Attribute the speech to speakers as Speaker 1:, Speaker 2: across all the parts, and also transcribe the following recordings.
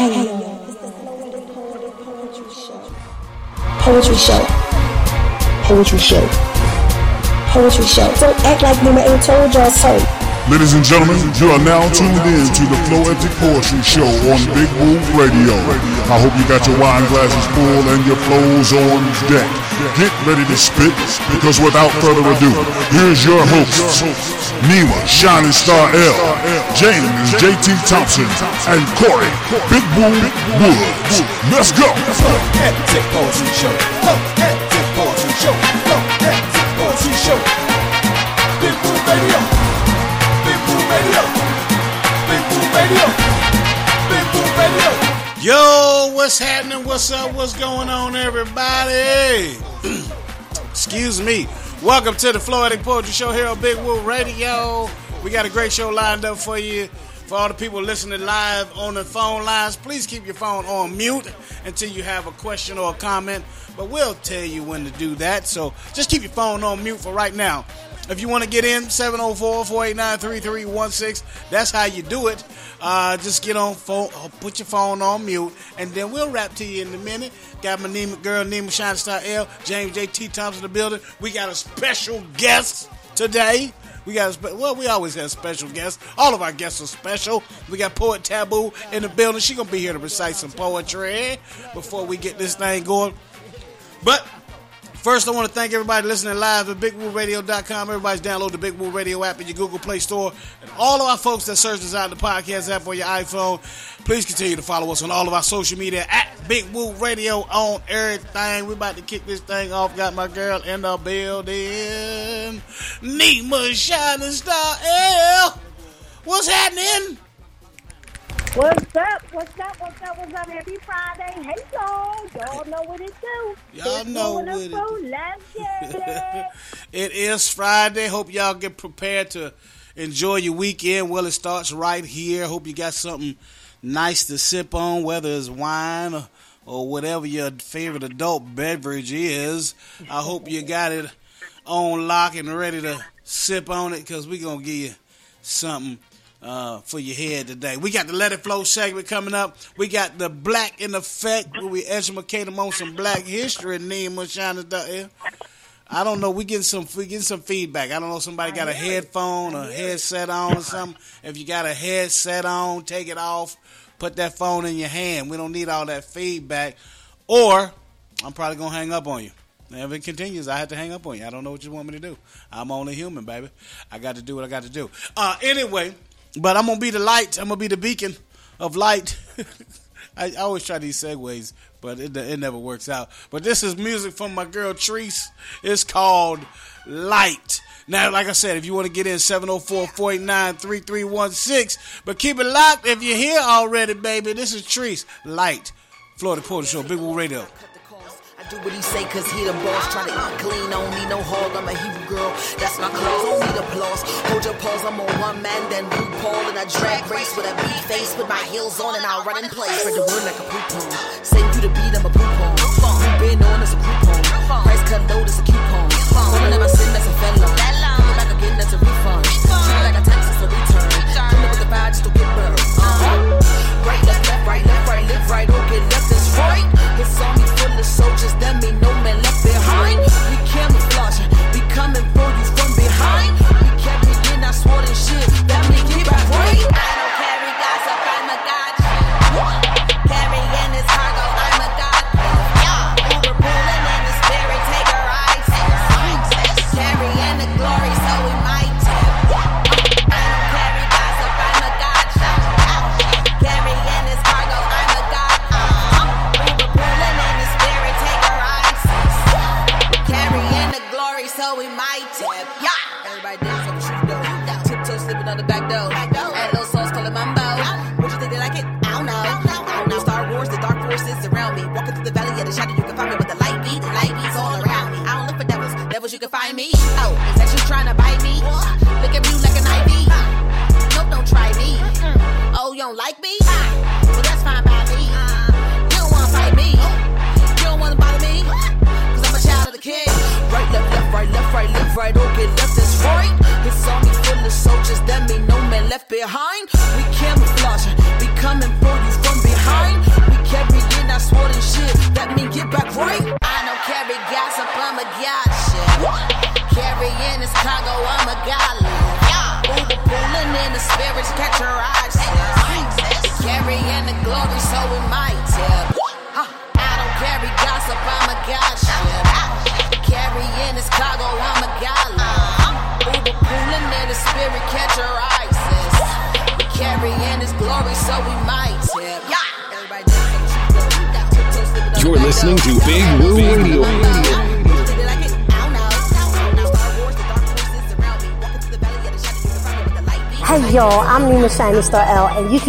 Speaker 1: Hello. Floetic Poetry Show. Poetry Show. Poetry Show. Poetry Show. Don't act like Nima ain't told y'all so.
Speaker 2: Ladies and gentlemen, you are now tuned in to the Floetic Poetry Show on Big Woo Radio. I hope you got your wine glasses full and your flows on deck. Get ready to spit, because without further ado, here's your hosts, Nima, Shining Star L, James, JT Thompson, and Corey, Big Woo Woods. Let's go!
Speaker 3: Big Woo Radio. Big Woo Radio. Big Woo Radio. Big Woo Radio.
Speaker 4: Yo, what's happening? What's up? What's going on, everybody? Excuse me. Welcome to the Floetic Poetry Show here on Big Woo Radio. We got a great show lined up for you. For all the people listening live on the phone lines, please keep your phone on mute until you have a question or a comment. But we'll tell you when to do that. So just keep your phone on mute for right now. If you want to get in, 704-489-3316. That's how you do it. Uh, just get on phone, uh, put your phone on mute, and then we'll rap to you in a minute. Got my Nima, girl, Nima Shining Star L, James J.T. Thompson in the building. We got a special guest today. We got a spe- well, we always have special guests. All of our guests are special. We got Poet Tabu in the building. She gonna be here to recite some poetry before we get this thing going. But First, I want to thank everybody listening live at BigWooRadio.com. Everybody's download the Big Woo Radio app in your Google Play Store. And all of our folks that search us out in the podcast app for your iPhone, please continue to follow us on all of our social media at Big Woo Radio on everything. We're about to kick this thing off. Got my girl in the building. Nima Shining Star L. What's happening?
Speaker 5: What's up? What's up? What's up? What's up? Happy Friday. Hey, y'all. Y'all know what it do.
Speaker 4: Y'all
Speaker 5: It's
Speaker 4: know what it
Speaker 5: for Let's get it.
Speaker 4: It is Friday. Hope y'all get prepared to enjoy your weekend. Well, it starts right here. Hope you got something nice to sip on, whether it's wine or, or whatever your favorite adult beverage is. I hope you got it on lock and ready to sip on it because we're going to give you something uh, for your head today. We got the Let It Flow segment coming up. We got the Black in Effect where we educate them on some black history. Nima Shining Star I don't know. We getting some we getting some feedback. I don't know. Somebody got a headphone or headset on or something. If you got a headset on, take it off. Put that phone in your hand. We don't need all that feedback. Or I'm probably gonna hang up on you. If it continues, I have to hang up on you. I don't know what you want me to do. I'm only human, baby. I got to do what I got to do. Uh, anyway, but I'm gonna be the light. I'm gonna be the beacon of light. I, I always try these segues, but it, it never works out. But this is music from my girl Treese. It's called Light. Now, like I said, if you want to get in, 704-489-3316. But keep it locked if you're here already, baby. This is Treese. Light. Floetic Poetry Show, Big Woo Radio.
Speaker 6: I do what he say cause he the boss. Try to eat clean, don't need no hog I'm a Hebrew girl, that's my clause Don't need applause, hold your paws I'm on one man, then RuPaul In a drag race with a beat face Put my heels on and I'll run in place. Spread the word like a poo-poo Send you the beat, I'm a poo-poo You been on as a coupon Price cut low, that's a coupon. Woman never sin, that's a felon. It back again, that's a refund. Treat like a tax, it's a return. Pull up with the vibe, just don't get burned. Uh-huh. Right, left, left, right, left, right, left, right Don't get left,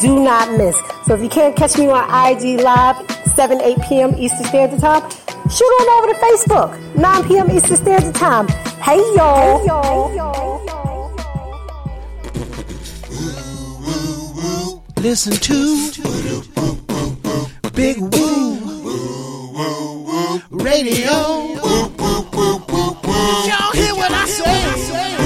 Speaker 5: Do not miss. So if you can't catch me on IG Live, 7, 8 p.m. Eastern Standard Time, shoot on over to Facebook, 9 p.m. Eastern Standard Time. Hey y'all. Hey y'all.
Speaker 4: Listen to Big Woo Radio. Y'all hear what I say?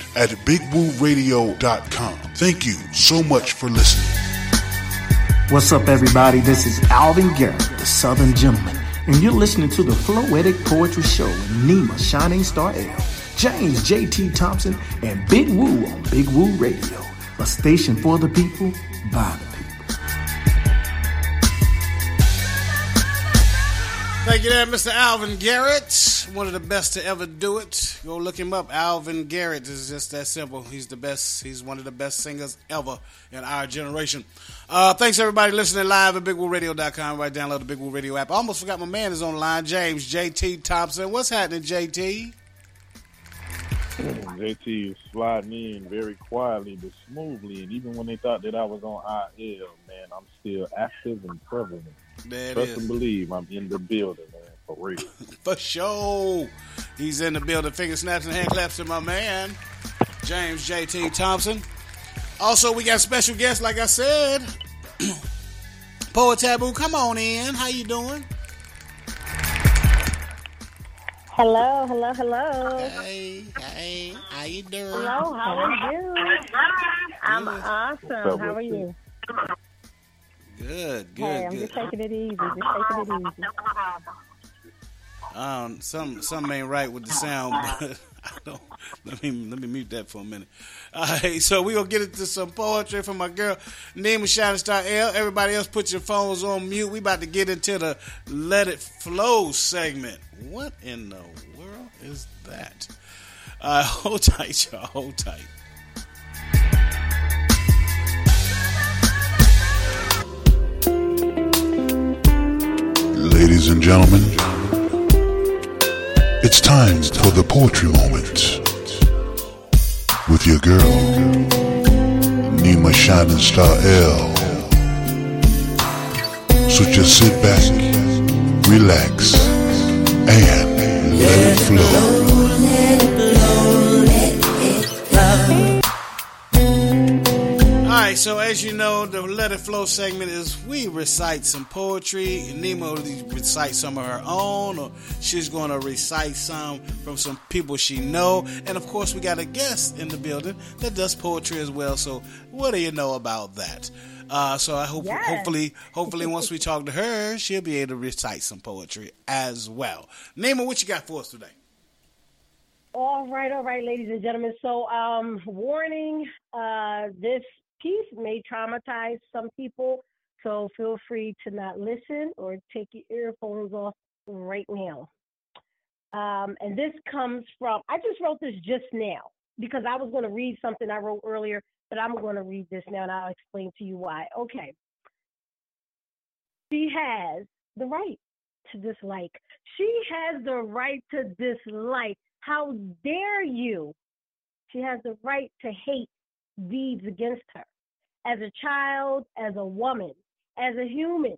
Speaker 2: at bigwooradio.com. Thank you so much for listening.
Speaker 7: What's up, everybody? This is Alvin Garrett, the Southern Gentleman, and you're listening to the Floetic Poetry Show with Nima Shining Star L, James J.T. Thompson, and Big Woo on Big Woo Radio, a station for the people, by the people.
Speaker 4: Thank you there, Mr. Alvin Garrett. One of the best to ever do it. Go look him up. Alvin Garrett is just that simple. He's the best. He's one of the best singers ever in our generation. Uh, thanks everybody listening live at BigWooRadio.com. Right, download the Big Woo Radio app. I almost forgot my man is on the line, James JT Thompson. What's happening, JT?
Speaker 8: JT is sliding in very quietly but smoothly, and even when they thought that I was on IL, man, I'm still active and prevalent.
Speaker 4: There
Speaker 8: Trust
Speaker 4: is.
Speaker 8: and believe, I'm in the building, man, for real.
Speaker 4: For sure. He's in the building. Finger snaps and hand claps to my man, James JT Thompson. Also, we got special guests, like I said. Poet Tabu, come on in. How you doing?
Speaker 5: Hello, hello, hello.
Speaker 4: Hey, hey, how you doing?
Speaker 5: Hello, how are you? I'm awesome. How are
Speaker 8: you?
Speaker 5: you?
Speaker 4: Good, good,
Speaker 5: Hey, I'm
Speaker 4: good.
Speaker 5: just taking it easy. Just taking it easy.
Speaker 4: Um, some something ain't right with the sound, but I don't. Let me let me mute that for a minute. All right, so we gonna get into some poetry from my girl Nima Shining Star L. Everybody else, put your phones on mute. We about to get into the Let It Flow segment. What in the world is that? Uh, hold tight, y'all. Hold tight.
Speaker 2: Ladies and gentlemen, time for the poetry moment with your girl, Nima Shining Star L. So just sit back, relax, and let it flow.
Speaker 4: Right, so as you know, the Let It Flow segment is we recite some poetry. And Nima recite some of her own, or she's going to recite some from some people she know. And of course, we got a guest in the building that does poetry as well. So what do you know about that? Uh, so I hope,
Speaker 5: Yes.
Speaker 4: hopefully, hopefully, once we talk to her, she'll be able to recite some poetry as well. Nima, what you got for us today?
Speaker 5: All right, all right, ladies and gentlemen. So, um, warning: uh, this piece may traumatize some people, so feel free to not listen or take your earphones off right now. Um, and this comes from I just wrote this just now because I was going to read something I wrote earlier, but I'm going to read this now, and I'll explain to you why. Okay. She has the right to dislike. She has the right to dislike. How dare you
Speaker 9: She has the right to hate deeds against her. As a child, as a woman, as a human,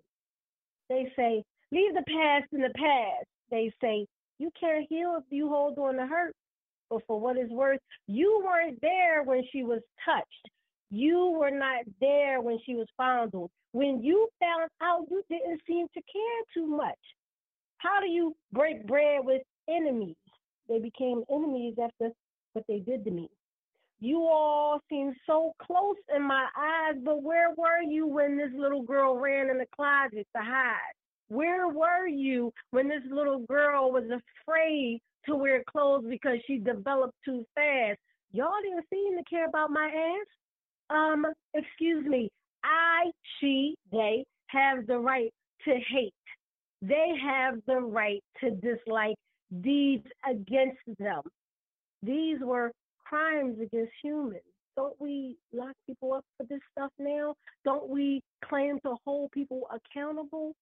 Speaker 9: they say, leave the past in the past. They say, you can't heal if you hold on to hurt. But for what it's worth, you weren't there when she was touched. You were not there when she was fondled. When you found out, you didn't seem to care too much. How do you break bread with enemies? They became enemies after what they did to me. You all seem so close in my eyes, but where were you when this little girl ran in the closet to hide? Where were you when this little girl was afraid to wear clothes because she developed too fast? Y'all didn't seem to care about my ass. Um, excuse me. I, she, they have the right to hate. They have the right to dislike deeds against them. These were crimes against humans. Don't we lock people up for this stuff now? Don't we claim to hold people accountable?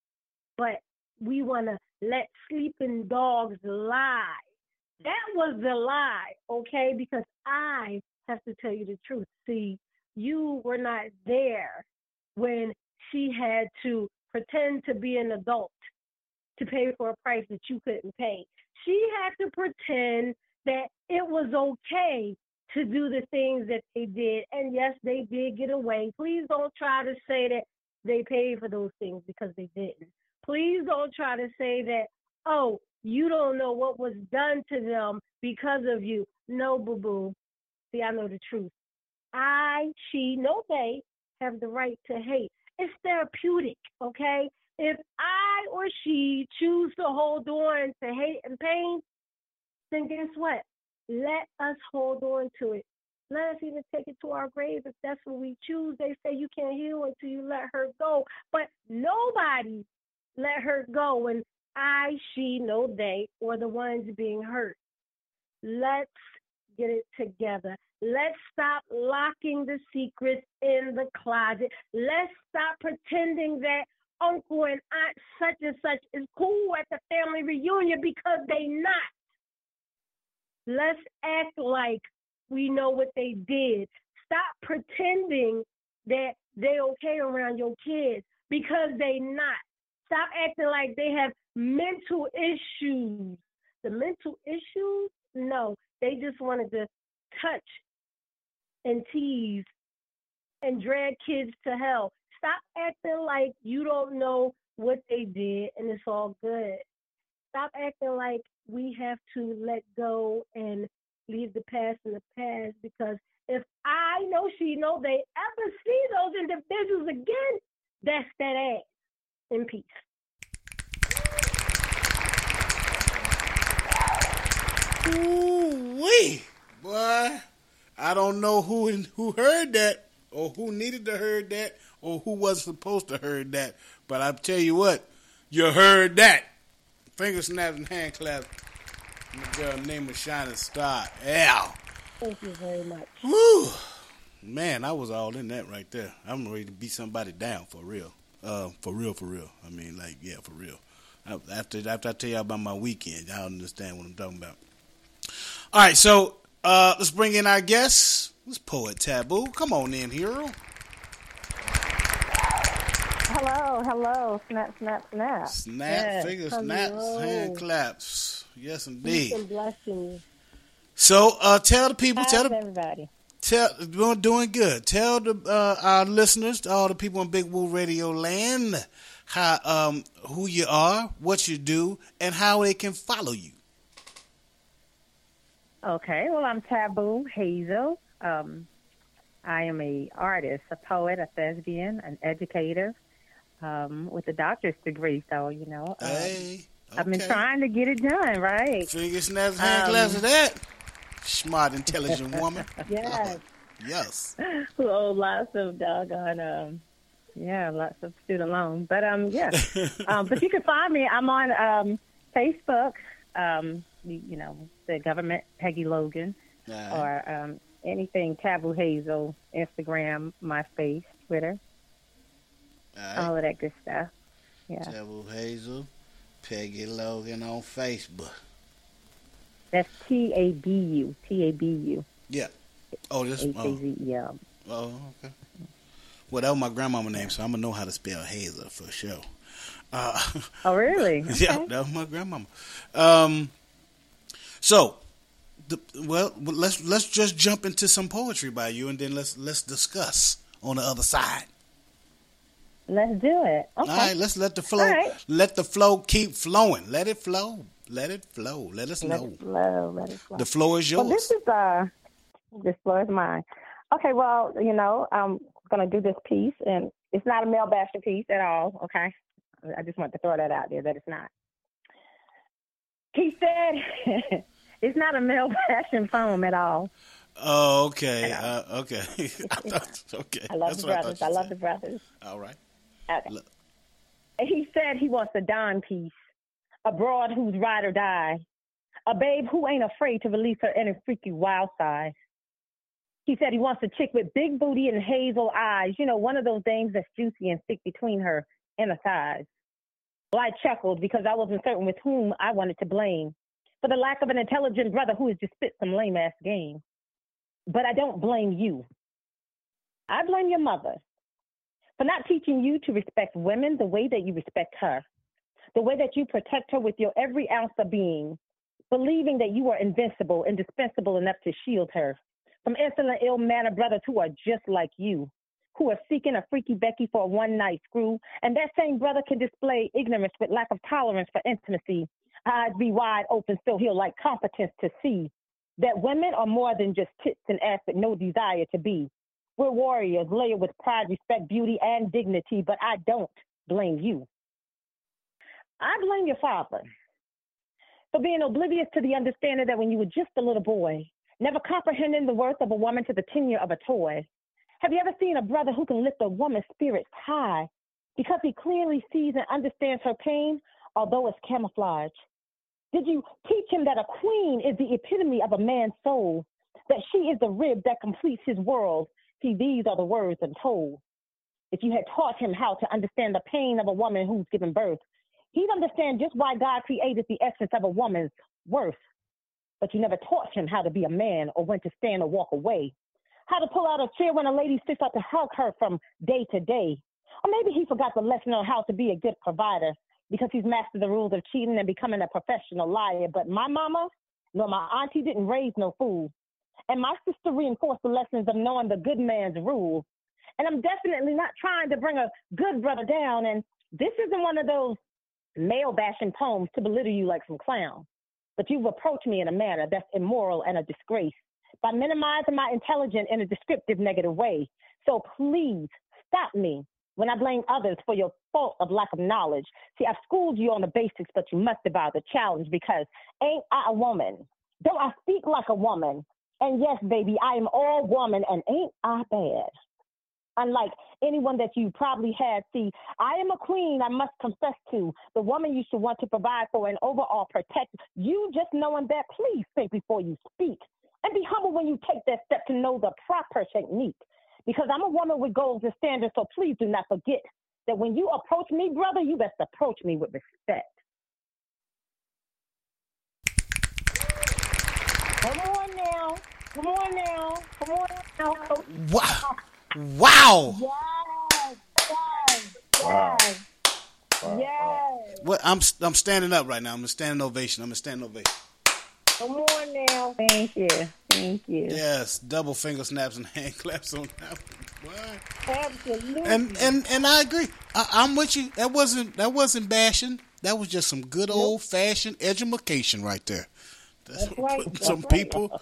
Speaker 9: But we want to let sleeping dogs lie. That was the lie, okay? Because I have to tell you the truth. See, you were not there when she had to pretend to be an adult to pay for a price that you couldn't pay. She had to pretend that it was okay to do the things that they did. And yes, they did get away. Please don't try to say that they paid for those things because they didn't. Please don't try to say that, oh, you don't know what was done to them because of you. No, boo boo. See, I know the truth. I, she, no, they have the right to hate. It's therapeutic, okay? If I or she choose to hold on to hate and pain, then guess what? Let us hold on to it. Let us even take it to our grave if that's what we choose. They say you can't heal until you let her go. But nobody let her go when I, she, no, they, or the ones being hurt. Let's get it together. Let's stop locking the secrets in the closet. Let's stop pretending that uncle and aunt such and such is cool at the family reunion because they not. Let's act like we know what they did. Stop pretending that they're okay around your kids because they not. Stop acting like they have mental issues. The mental issues? No, they just wanted to touch and tease and drag kids to hell. Stop acting like you don't know what they did and it's all good. Stop acting like we have to let go and leave the past in the past because if I know she know they ever see those individuals again, that's that ass. In peace.
Speaker 4: Ooh wee, boy! I don't know who who heard that, or who needed to heard that, or who was supposed to heard that. But I tell you what, you heard that. Finger snaps and hand claps. My girl name is Shining Star. Al.
Speaker 9: Thank you very much.
Speaker 4: Woo! Man, I was all in that right there. I'm ready to beat somebody down for real. Uh, for real, for real. I mean, like, yeah, for real. After after I tell y'all about my weekend, y'all understand what I'm talking about. All right, so uh, let's bring in our guest. This poet Tabu. Come on in, hero.
Speaker 10: Hello, hello, snap, snap, snap.
Speaker 4: Snap,
Speaker 9: Yes,
Speaker 4: finger
Speaker 9: hello.
Speaker 4: snaps, hand claps. Yes, indeed.
Speaker 9: Peace and blessings.
Speaker 4: So, uh, tell the people, tell the
Speaker 10: everybody?
Speaker 4: Tell we're doing good. Tell the uh, our listeners, all the people in Big Woo Radio Land, how um who you are, what you do, and how they can follow you.
Speaker 10: Okay, well, I'm Tabu Hazel. Um, I am a artist, a poet, a thespian, an educator um, with a doctor's degree. So, you know, um,
Speaker 4: Hey,
Speaker 10: I've been trying to get it done, right?
Speaker 4: Finger snaps, hand
Speaker 10: Um,
Speaker 4: of that. Smart, intelligent woman.
Speaker 10: Yes.
Speaker 4: Yes.
Speaker 10: Who owe lots of doggone, um, yeah, lots of student loan. But um, yeah. um, but you can find me. I'm on um, Facebook. Um, you, you know, the government Peggy Logan,
Speaker 4: Alright.
Speaker 10: or um, anything Tabu Hazel, Instagram, MySpace, Twitter, all of that good stuff. Yeah,
Speaker 4: Tabu Hazel, Peggy Logan on Facebook.
Speaker 10: that's T A B U, T A B U.
Speaker 4: Yeah. Oh, this. Oh,
Speaker 10: A Z E L.
Speaker 4: oh, okay. Well, that was my grandmama name, so I'm gonna know how to spell Hazel for sure. Uh,
Speaker 10: Oh, really?
Speaker 4: yeah, that was my grandmama. Um, so, the, well, let's let's just jump into some poetry by you, and then let's let's discuss on the other side.
Speaker 10: Let's do it. Okay.
Speaker 4: All right, let's let the flow
Speaker 10: right.
Speaker 4: let the flow keep flowing. Let it flow. Let it flow. Let us
Speaker 10: Let
Speaker 4: know.
Speaker 10: it flow. Let it flow.
Speaker 4: The floor is yours.
Speaker 10: Well, this is uh, this flow is mine. Okay, well, you know, I'm gonna do this piece, and it's not a male bashing piece at all. Okay, I just want to throw that out there that it's not. He said it's not a male bashing poem at all.
Speaker 4: Oh, okay. Uh, okay. I thought, okay.
Speaker 10: I love
Speaker 4: That's
Speaker 10: the brothers.
Speaker 4: thought
Speaker 10: I, love the brothers.
Speaker 4: All right.
Speaker 10: Okay.
Speaker 4: Look.
Speaker 10: He said he wants a Don piece, a broad who's ride or die, a babe who ain't afraid to release her inner freaky wild side. He said he wants a chick with big booty and hazel eyes, you know, one of those dames that's juicy and thick between her inner thighs. Well, I chuckled because I wasn't certain with whom I wanted to blame for the lack of an intelligent brother who has just spit some lame ass game. But I don't blame you. I blame your mother for not teaching you to respect women the way that you respect her, the way that you protect her with your every ounce of being, believing that you are invincible, indispensable enough to shield her from insolent, ill mannered brothers who are just like you, who are seeking a freaky Becky for a one night screw, and that same brother can display ignorance with lack of tolerance for intimacy. Eyes be wide open, so he'll like competence to see that women are more than just tits and ass with no desire to be. We're warriors, layered with pride, respect, beauty, and dignity, but I don't blame you. I blame your father for being oblivious to the understanding that when you were just a little boy, never comprehending the worth of a woman to the tenure of a toy. Have you ever seen a brother who can lift a woman's spirits high because he clearly sees and understands her pain, although it's camouflage? Did you teach him that a queen is the epitome of a man's soul, that she is the rib that completes his world? See, these are the words I'm told. If you had taught him how to understand the pain of a woman who's given birth, he'd understand just why God created the essence of a woman's worth. But you never taught him how to be a man or when to stand or walk away, how to pull out a chair when a lady sits up to hug her from day to day. Or maybe he forgot the lesson on how to be a good provider because he's mastered the rules of cheating and becoming a professional liar. But my mama, nor my auntie didn't raise no fool. And my sister reinforced the lessons of knowing the good man's rule. And I'm definitely not trying to bring a good brother down. And this isn't one of those male bashing poems to belittle you like some clown. But you've approached me in a manner that's immoral and a disgrace by minimizing my intelligence in a descriptive negative way. So please stop me when I blame others for your fault of lack of knowledge. See, I've schooled you on the basics, but you must divide the challenge because ain't I a woman? Don't I speak like a woman? And yes, baby, I am all woman and ain't I bad? Unlike anyone that you probably had, see, I am a queen, I must confess to, the woman you should want to provide for and overall protect. You just knowing that, please think before you speak. And be humble when you take that step to know the proper technique. Because I'm a woman with goals and standards, so please do not forget that when you approach me, brother, you best approach me with respect. Come on now. Come on now. Come on now. Coach.
Speaker 4: Wow. Wow.
Speaker 10: Yes. Yes.
Speaker 8: Wow.
Speaker 10: Yes. Yes.
Speaker 4: What I'm I'm standing up right now. I'm a standing ovation. I'm a standing ovation.
Speaker 10: Come on now. Thank you. Thank you.
Speaker 4: Yes, double finger snaps and hand claps on that one.
Speaker 10: Absolutely.
Speaker 4: And and and I agree. I, I'm with you. That wasn't that wasn't bashing. That was just some good old fashioned education right there. That's
Speaker 10: That's right. That's
Speaker 4: some
Speaker 10: right.
Speaker 4: people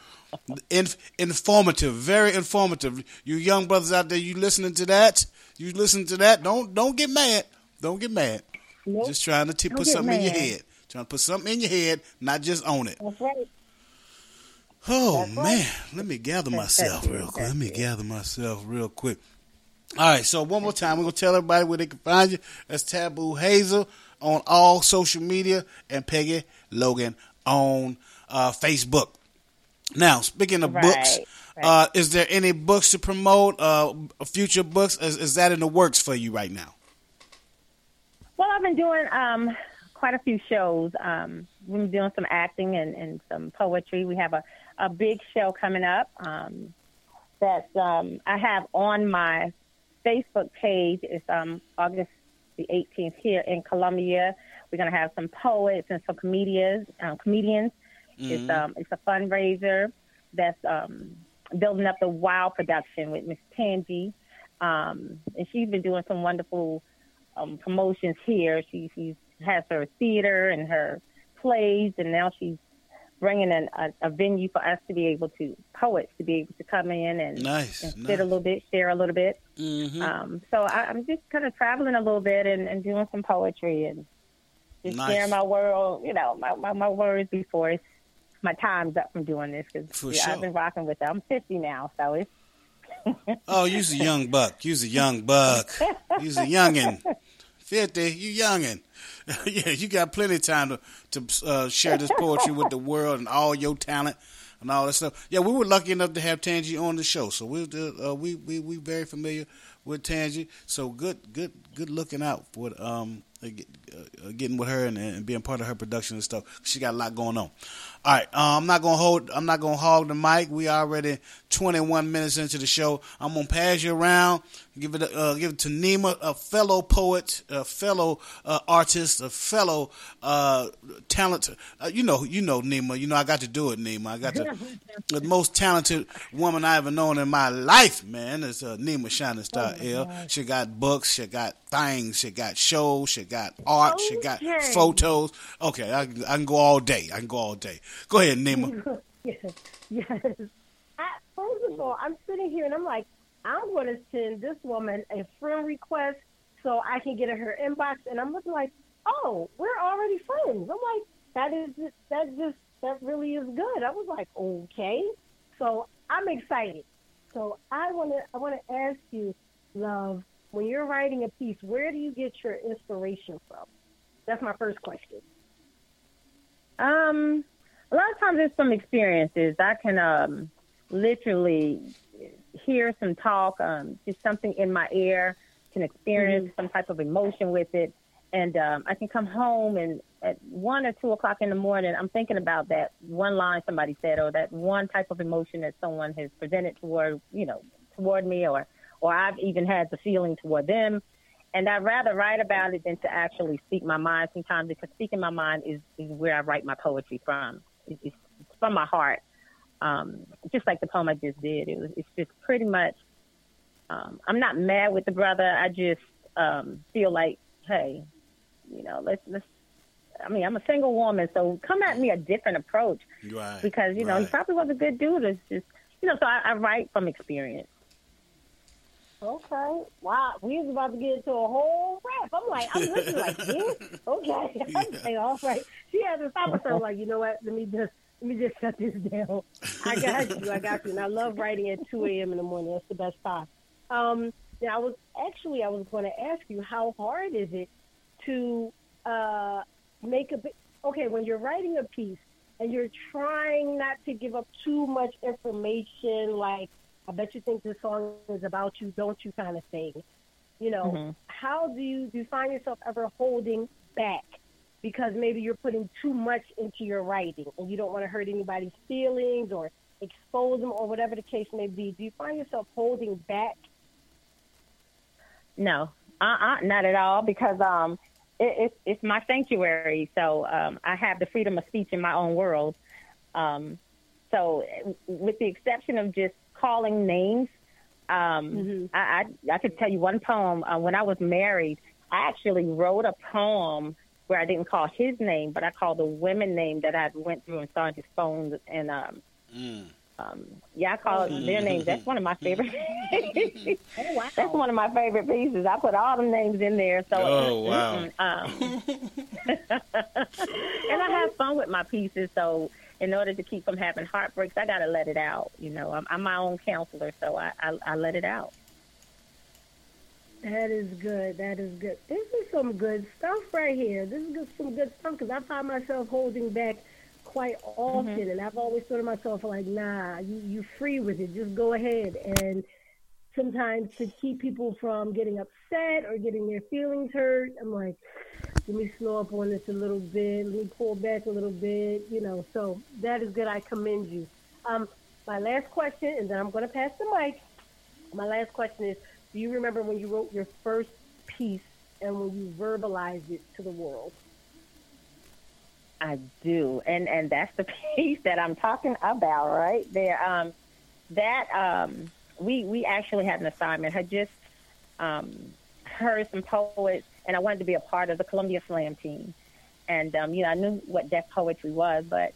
Speaker 4: in, informative, very informative. You young brothers out there, you listening to that? You listen to that? Don't don't get mad. Don't get mad.
Speaker 10: Nope.
Speaker 4: Just trying to t- put something in your head. Trying to put something in your head, not just own it.
Speaker 10: That's right.
Speaker 4: Oh
Speaker 10: That's right.
Speaker 4: man, let me gather myself real quick. Let me gather myself real quick. All right, so one more time, we're gonna tell everybody where they can find you. That's Tabu Hazel on all social media and Peggy Logan on uh, Facebook. Now, speaking of
Speaker 10: Right,
Speaker 4: books,
Speaker 10: right.
Speaker 4: uh, is there any books to promote? Uh, future books? Is, is that in the works for you right now?
Speaker 10: Well, I've been doing um, quite a few shows. Um, we've been doing some acting and, and some poetry. We have a, a big show coming up. Um, that um, I have on my Facebook page It's um, August the 18th here in Columbia. We're going to have some poets and some comedians. Um, comedians. It's um, it's a fundraiser that's um, building up the Wow production with Miss Tangi, um, and she's been doing some wonderful um, promotions here. She she has her theater and her plays, and now she's bringing in a, a venue for us to be able to poets to be able to come in and,
Speaker 4: Nice,
Speaker 10: and sit
Speaker 4: nice.
Speaker 10: a little bit, share a little bit.
Speaker 4: Mhm.
Speaker 10: Um, so I, I'm just kind of traveling a little bit and, and doing some poetry and just
Speaker 4: Nice.
Speaker 10: sharing my world, you know, my, my, my words before it's, my time's up from doing this because yeah,
Speaker 4: sure.
Speaker 10: I've been rocking with it. I'm 50 now, so it's
Speaker 4: Oh, you's a young buck. You's a young buck. You's a youngin. Fifty, you youngin. yeah, you got plenty of time to to uh, share this poetry with the world and all your talent and all that stuff. Yeah, we were lucky enough to have Tangi on the show, so we uh, we we we very familiar with Tangi. So good good good looking out for um uh, uh, getting with her and, and being part of her production and stuff. She got a lot going on. All right, uh, I'm not gonna hold. I'm not gonna hog the mic. We already 21 minutes into the show. I'm gonna pass you around. Give it. Uh, give it to Nima, a fellow poet, a fellow uh, artist, a fellow uh, talent. Uh, you know, you know Nima. You know I got to do it, Nima. I got to. the most talented woman I ever known in my life, man, is uh, Nima Shining Star L. She got books. She got things. She got shows. She got art. She oh,
Speaker 9: got
Speaker 4: photos. Okay, I, can- I can go all day. I can go all day. Go ahead, Nima.
Speaker 9: yes, yes. I, first of all, I'm sitting here and I'm like, I'm going to send this woman a friend request so I can get in her inbox, and I'm looking like, oh, we're already friends. I'm like, that is just, that just that really is good. I was like, okay, so I'm excited. So I want to I want to ask you, love, when you're writing a piece, where do you get your inspiration from? That's my first question.
Speaker 10: Um, a lot of times it's from experiences. I can um, literally hear some talk, um, just something in my ear, can experience some type of emotion with it, and um, I can come home and at one or two o'clock in the morning, I'm thinking about that one line somebody said, or that one type of emotion that someone has presented toward, you know, toward me, or or I've even had the feeling toward them. And I'd rather write about it than to actually speak my mind sometimes because speaking my mind is, is where I write my poetry from. It's, it's from my heart. Um, just like the poem I just did. It was, it's just pretty much, um, I'm not mad with the brother. I just um, feel like, hey, you know, let's, let's, I mean, I'm a single woman, so come at me a different approach
Speaker 4: Right.
Speaker 10: because, you know, he probably was a good dude. It's just, you know, so I, I write from experience.
Speaker 9: Okay. Wow. We was about to get into a whole rap. I'm like, I'm looking like this. Okay. I'm like, all right. She had to stop herself. Like, you know what? Let me just let me just shut this down. I got you. I got you. And I love writing at 2 a.m. in the morning. That's the best time. Um, now, I was actually I was going to ask you, how hard is it to uh, make a? Okay, when you're writing a piece and you're trying not to give up too much information, like I bet you think this song is about you, don't you kind of thing. You know,
Speaker 10: Mhm.
Speaker 9: how do you do you find yourself ever holding back because maybe you're putting too much into your writing and you don't want to hurt anybody's feelings or expose them or whatever the case may be. Do you find yourself holding back?
Speaker 10: No, uh-uh, not at all, because um, it, it's it's my sanctuary. So um, I have the freedom of speech in my own world. Um, so, with the exception of just calling names, um, mhm I, I I could tell you one poem. Uh, when I was married, I actually wrote a poem where I didn't call his name, but I called the women name that I went through and saw on his phone, and um,
Speaker 4: Mm.
Speaker 10: um, yeah, I call it their names. That's one of my favorite.
Speaker 9: Oh wow!
Speaker 10: That's one of my favorite pieces. I put all the names in there. So,
Speaker 4: Oh, wow.
Speaker 10: mm, um, and I have fun with my pieces. So, in order to keep from having heartbreaks, I got to let it out. You know, I'm, I'm my own counselor, so I, I, I let it out.
Speaker 9: That is good. That is good. This is some good stuff right here. This is good, some good stuff because I find myself holding back quite often,
Speaker 10: Mhm.
Speaker 9: and I've always thought to myself like, "Nah, you you free with it. Just go ahead." And sometimes to keep people from getting upset or getting their feelings hurt, I'm like, "Let me slow up on this a little bit. Let me pull back a little bit." You know. So that is good. I commend you. Um,
Speaker 5: my last question, and then I'm going to pass the mic. My last question is: Do you remember when you wrote your first piece and when you verbalized it to the world?
Speaker 10: I do, and and that's the piece that I'm talking about right there. Um, that um, we we actually had an assignment. I just um, heard some poets, and I wanted to be a part of the Columbia Slam team. And um, you know, I knew what Def Poetry was, but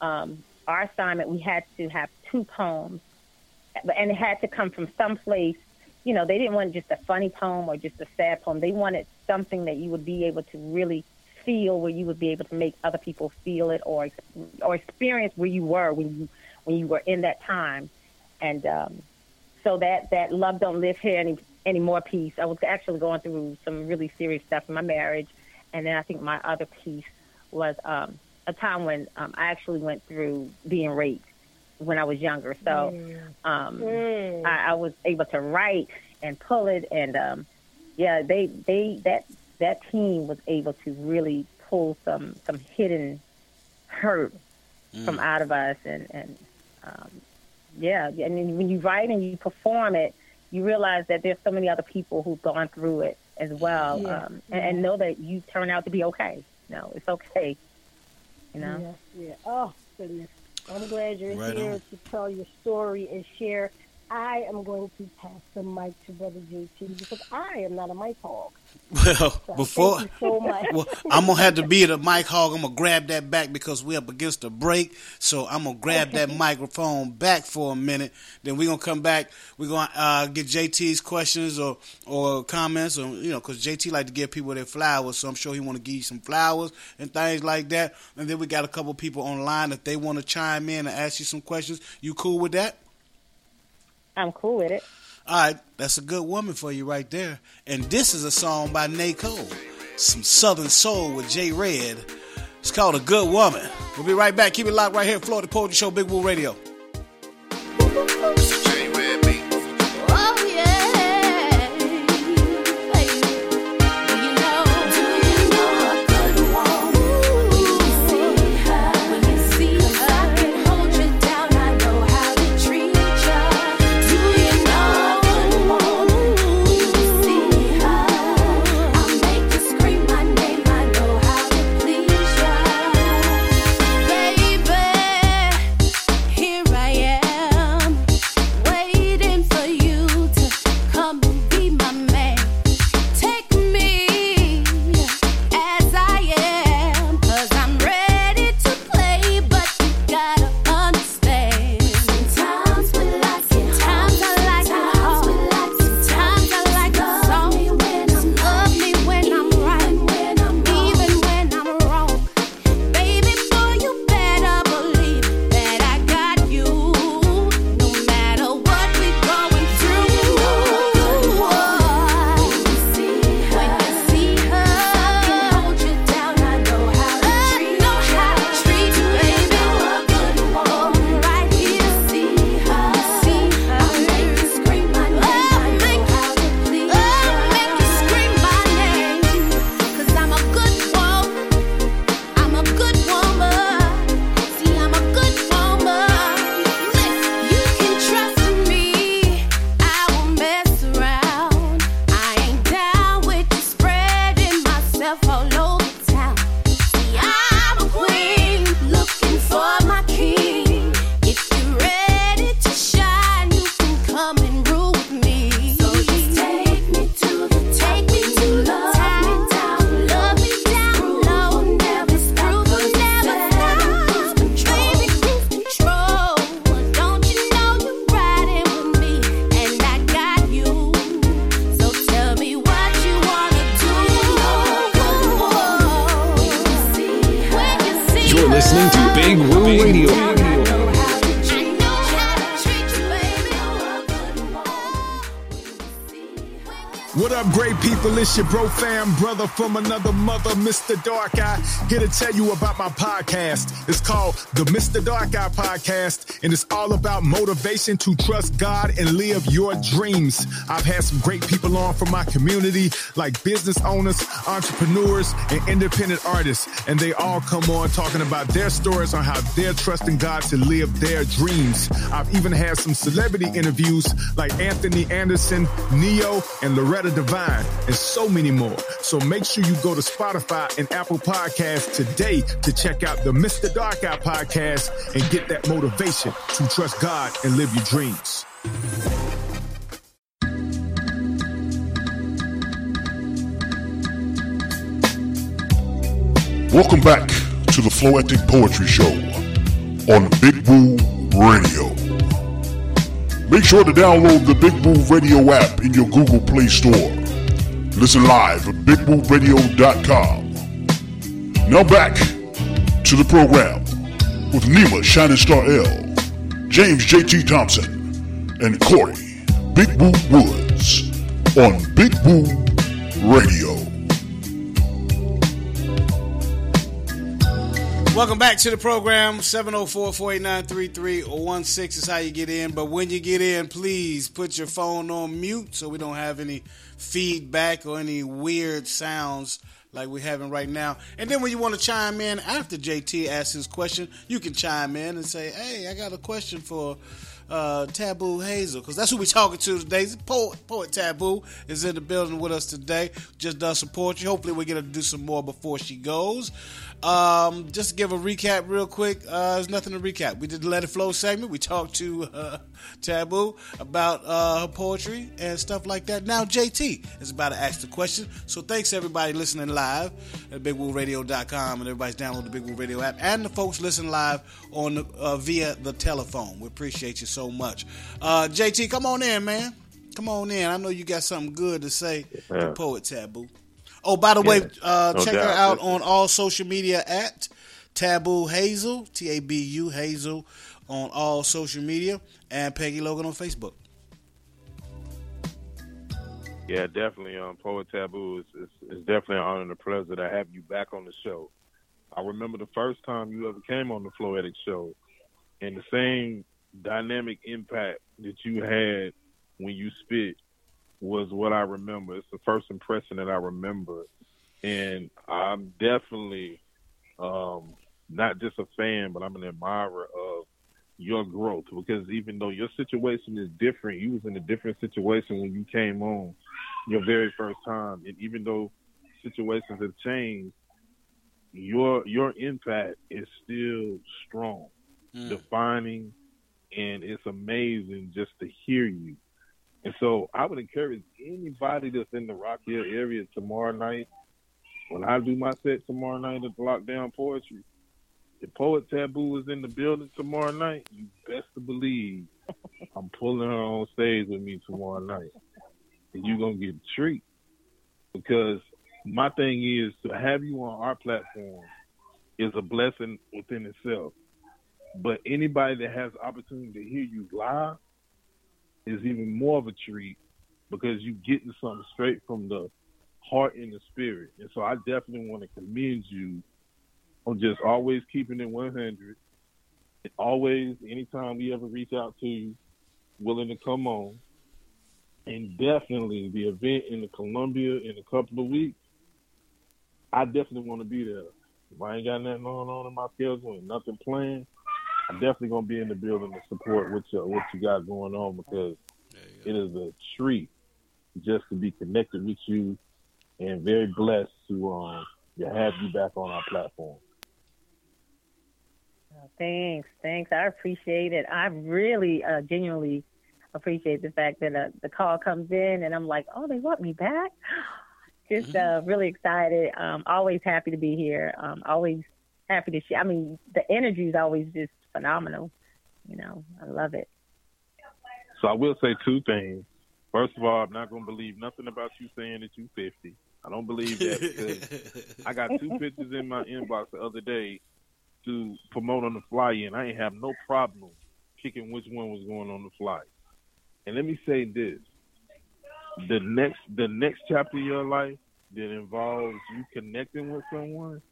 Speaker 10: um, our assignment we had to have two poems, and it had to come from someplace. You know, they didn't want just a funny poem or just a sad poem. They wanted something that you would be able to really feel, where you would be able to make other people feel it, or or experience where you were when you when you were in that time. And um, so that that love don't live here any anymore piece. I was actually going through some really serious stuff in my marriage, and then I think my other piece was um, a time when um, I actually went through being raped when I was younger. So um,
Speaker 5: Mm.
Speaker 10: I, I was able to write and pull it, and um, yeah, they they that that team was able to really pull some some hidden hurt from out of us, and and um, yeah, and then when you write and you perform it, you realize that there's so many other people who've gone through it as well,
Speaker 5: Yeah.
Speaker 10: um, and, and know that you turn out to be okay. No, it's okay. You know.
Speaker 5: Yeah, yeah. Oh, goodness. I'm glad you're
Speaker 10: Right
Speaker 5: here
Speaker 10: on.
Speaker 5: to tell your story and share. I am going to pass the mic to Brother JT because I am not a mic hog.
Speaker 4: Well,
Speaker 5: So
Speaker 4: before
Speaker 5: so
Speaker 4: well, I'm gonna have to be the mic hog. I'm gonna grab that back because we're up against a break. So I'm gonna grab that microphone back for a minute. Then we're gonna come back. We're gonna uh, get JT's questions or or comments, or you know, because JT like to give people their flowers. So I'm sure he want to give you some flowers and things like that. And then we got a couple people online if they want to chime in and ask you some questions. You cool with that?
Speaker 10: I'm cool with it.
Speaker 4: All right, that's a good woman for you right there. And this is a song by Nate Cole, some Southern Soul with J Red. It's called A Good Woman. We'll be right back. Keep it locked right here, Floetic Poetry Show, Big Woo Radio.
Speaker 11: Your bro fam, brother from another mother, Mr. Dark Eye, here to tell you about my podcast. It's called the Mr. Dark Eye Podcast, and it's all about motivation to trust God and live your dreams. I've had some great people on from my community, like business owners, entrepreneurs, and independent artists, and they all come on talking about their stories on how they're trusting God to live their dreams. I've even had some celebrity interviews like Anthony Anderson, Ne-Yo, and Loretta Devine, and so many more. So make sure you go to Spotify and Apple Podcasts today to check out the Mr. Dark Eye podcast and get that motivation to trust God and live your dreams.
Speaker 2: Welcome back to the Floetic Poetry Show on Big Woo Radio. Make sure to download the Big Woo Radio app in your Google Play Store. Listen live at bigwooradio.com. Now back to the program with Nima Shining Star L, James JT Thompson, and Corey Big Woo Woods on Big Woo Radio.
Speaker 4: Welcome back to the program. 704-489-3316 is how you get in. But when you get in, please put your phone on mute so we don't have any feedback or any weird sounds like we're having right now. And then when you want to chime in after JT asks his question, you can chime in and say, hey, I got a question for uh, Tabu Hazel, because that's who we're talking to today. Poet, Poet Tabu is in the building with us today. Just does support you. Hopefully, we get to do some more before she goes. Um, just to give a recap real quick, uh, there's nothing to recap. We did the Let It Flow segment. We talked to uh, Tabu about uh, her poetry and stuff like that. Now JT is about to ask the question. So thanks everybody listening live at BigWooRadio.com and everybody's download the Big Woo Radio app and the folks listening live on the, uh, via the telephone. We appreciate you so much. Uh, JT, come on in, man. Come on in. I know you got something good to say to Poet Tabu. Oh, by the way, uh,
Speaker 8: no
Speaker 4: check her out on all social media at Tabu Hazel, T A B U Hazel, on all social media, and Peggy Logan on Facebook.
Speaker 8: Yeah, definitely. Um, Poet Tabu is, is, is definitely an honor and a pleasure to have you back on the show. I remember the first time you ever came on the Floetic Show, and the same dynamic impact that you had when you spit was what I remember. It's the first impression that I remember, and I'm definitely um, not just a fan, but I'm an admirer of your growth because even though your situation is different, you was in a different situation when you came on your very first time, and even though situations have changed, your your impact is still strong, defining, and it's amazing just to hear you. And so I would encourage anybody that's in the Rock Hill area tomorrow night, when I do my set tomorrow night at the Lockdown Poetry, if Poet Tabu is in the building tomorrow night, you best to believe I'm pulling her on stage with me tomorrow night. And you're going to get a treat. Because my thing is to have you on our platform is a blessing within itself. But anybody that has the opportunity to hear you live is even more of a treat because you're getting something straight from the heart and the spirit. And so I definitely want to commend you on just always keeping it 100. And always, anytime we ever reach out to you, willing to come on. And definitely the event in the Columbia in a couple of weeks, I definitely want to be there. If I ain't got nothing going on in my schedule and nothing planned, definitely gonna be in the building to support what you what you got going on because it is a treat just to be connected with you and very blessed to um to have you back on our platform.
Speaker 10: Thanks, thanks. I appreciate it. I really, uh, genuinely appreciate the fact that uh, the call comes in and I'm like, oh, they want me back. Just uh, really excited. Um, always happy to be here. Um, always happy to share. I mean, the energy is always just phenomenal. You know, I love it.
Speaker 8: So I will say two things. First of all, I'm not gonna believe nothing about you saying that you 50. I don't believe that because I got two pictures in my inbox the other day to promote on the fly, and I ain't have no problem picking which one was going on the fly. And let me say this: the next the next chapter of your life that involves you connecting with someone,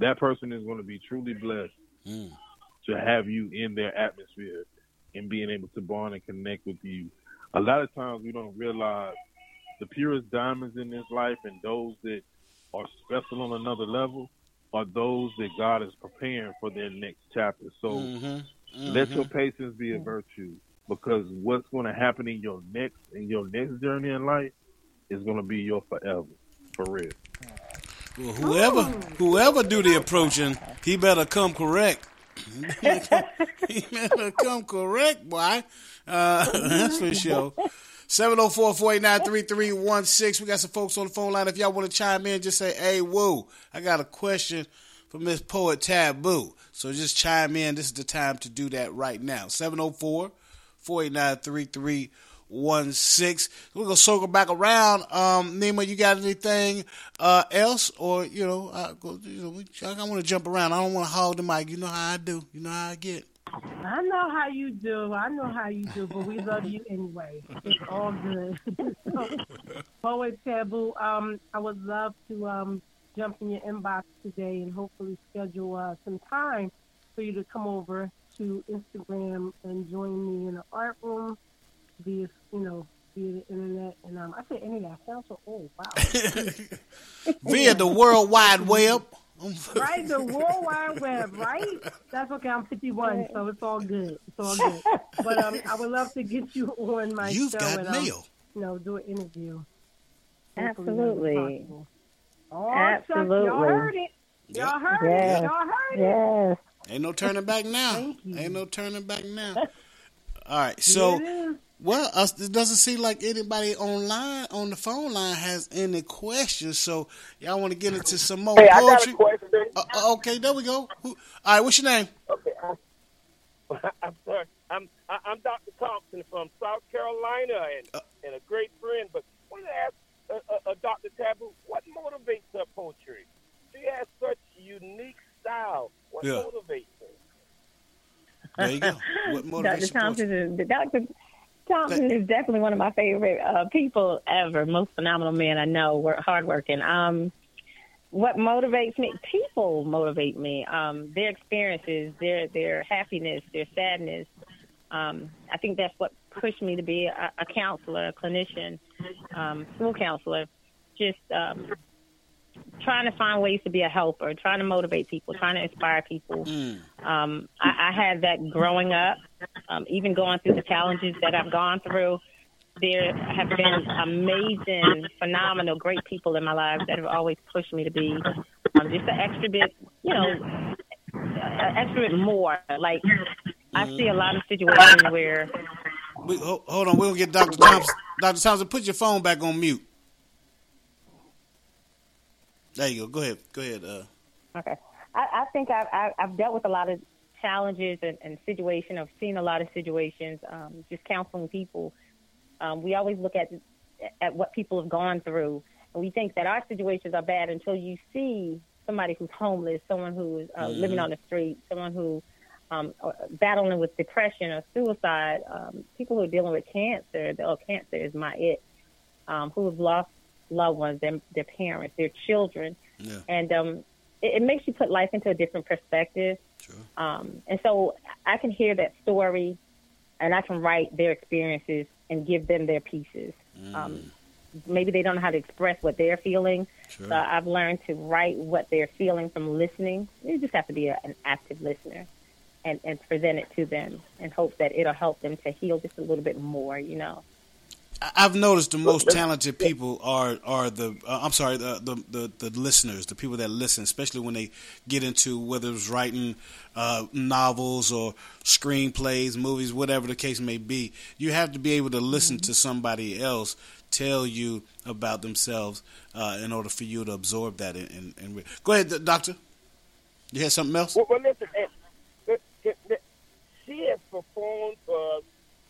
Speaker 8: that person is going to be truly blessed
Speaker 4: Mm.
Speaker 8: To have you in their atmosphere and being able to bond and connect with you. A lot of times we don't realize the purest diamonds in this life and those that are special on another level are those that God is preparing for their next chapter. So
Speaker 4: Mm-hmm.
Speaker 8: let your patience be a virtue because what's going to happen in your next in your next journey in life is going to be your forever for real.
Speaker 4: Well, whoever whoever do the approaching, he better come correct. He better come correct, boy. Uh, that's for sure. 704-489-3316. We got some folks on the phone line. If y'all want to chime in, just say, hey, woo, I got a question for Miss Poet Tabu. So just chime in. This is the time to do that right now. 704-489-3316. We're going to circle back around. Um, Nima, you got anything uh, else? Or, you know, I, go, you know I want to jump around. I don't want to hog the mic. You know how I do. You know how I get.
Speaker 9: I know how you do. I know how you do, but we love you anyway. It's all good. so, Poet Tabu, um, I would love to um, jump in your inbox today and hopefully schedule uh, some time for you to come over to Instagram and join me in the art room via, you know, via the internet. And um, I say internet, I sound so old. Wow.
Speaker 4: Via the World Wide Web.
Speaker 9: right, the World Wide Web, right? That's okay. I'm 51, so it's all good. It's all good. But um, I would love to get you on my
Speaker 4: You've
Speaker 9: show
Speaker 4: got
Speaker 9: and um,
Speaker 4: mail.
Speaker 9: you know, do an interview.
Speaker 10: Absolutely.
Speaker 9: possible. Oh,
Speaker 10: Absolutely.
Speaker 9: Y'all heard it. Y'all heard
Speaker 10: Yes.
Speaker 9: it. Y'all heard it.
Speaker 10: Yes.
Speaker 4: Ain't no turning back now.
Speaker 9: Thank you.
Speaker 4: Ain't no turning back now. All right, so
Speaker 9: Here it is.
Speaker 4: Well, uh, it doesn't seem like anybody online on the phone line has any questions. So y'all want to get into some more
Speaker 12: Hey, I got
Speaker 4: poetry?
Speaker 12: a question.
Speaker 4: Uh, uh, okay, there we go. Who, all right, what's your name?
Speaker 12: Okay, I'm, I'm sorry. I'm I- I'm Dr. Thompson from South Carolina and
Speaker 4: Uh.
Speaker 12: and a great friend. But I wanted to ask uh, uh, uh, Dr. Tabu, what motivates her poetry? She has such unique style. What
Speaker 4: Yeah.
Speaker 12: motivates her?
Speaker 4: There you go. What
Speaker 10: Dr.
Speaker 4: motivates your
Speaker 10: Thompson is Dr. Thompson is definitely one of my favorite uh, people ever. Most phenomenal man I know. Work hardworking. Um, what motivates me? People motivate me. Um, their experiences, their their happiness, their sadness. Um, I think that's what pushed me to be a, a counselor, a clinician, um, school counselor. Just um, trying to find ways to be a helper, trying to motivate people, trying to inspire people.
Speaker 4: Mm.
Speaker 10: Um, I, I had that growing up, um, even going through the challenges that I've gone through. There have been amazing, phenomenal, great people in my life that have always pushed me to be um, just an extra bit, you know, an extra bit more. Like I see a lot of situations where
Speaker 4: We, ho- hold on, we'll get Dr. Thompson. Dr. Thompson, put your phone back on mute. There you go. Go ahead. Go ahead. Uh,
Speaker 10: Okay. I, I think I've, I- I've dealt with a lot of challenges and, and situations. I've seen a lot of situations, um, just counseling people. Um, we always look at at what people have gone through, and we think that our situations are bad until you see somebody who's homeless, someone who's uh,
Speaker 13: Mhm.
Speaker 10: living on the street, someone who um, battling with depression or suicide, um, people who are dealing with cancer. Oh, cancer is my it. Um, who have lost loved ones, their, their parents, their children
Speaker 4: yeah.
Speaker 10: and um, it, it makes you put life into a different perspective. Um, and so I can hear that story, and I can write their experiences and give them their pieces. Um, maybe they don't know how to express what they're feeling,
Speaker 4: Sure.
Speaker 10: so I've learned to write what they're feeling from listening. You just have to be a, an active listener. And, and present it to them and hope that it'll help them to heal just a little bit more, you know.
Speaker 4: I've noticed the most talented people are are the uh, I'm sorry the, the the the listeners, the people that listen, especially when they get into whether it's writing uh, novels or screenplays, movies, whatever the case may be. You have to be able to listen to somebody else tell you about themselves uh, in order for you to absorb that. And, and, and re- go ahead, doctor. You had something else?
Speaker 12: Well, well listen, eh, eh, eh, she has performed for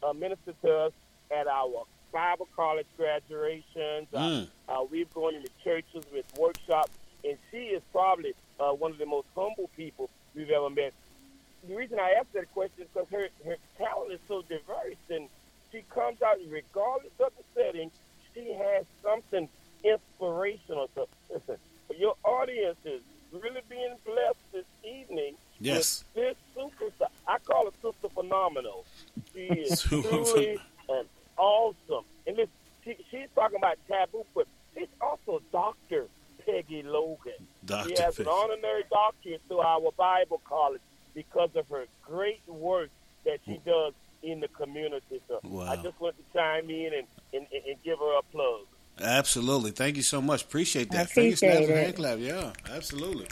Speaker 12: uh, ministered to us at our Bible college graduations. Uh,
Speaker 4: Mm.
Speaker 12: uh, we've gone into churches with workshops, and she is probably uh, one of the most humble people we've ever met. The reason I asked that question is because her, her talent is so diverse, and she comes out regardless of the setting. she has something inspirational. So listen, for your audience is really being blessed this evening.
Speaker 4: Yes.
Speaker 12: This superstar, I call her Sister Phenomenal. She is truly and awesome. And this, she, she's talking about Tabu, but she's also Doctor Peggy Logan.
Speaker 4: Dr.
Speaker 12: She has
Speaker 4: Peggy.
Speaker 12: an honorary doctorate through our Bible college because of her great work that she does in the community. So I just want to chime in and, and, and and give her a plug.
Speaker 4: Absolutely. Thank you so much. Appreciate that.
Speaker 10: I
Speaker 4: Finger snaps
Speaker 10: appreciate
Speaker 4: and hand clap. Yeah, absolutely.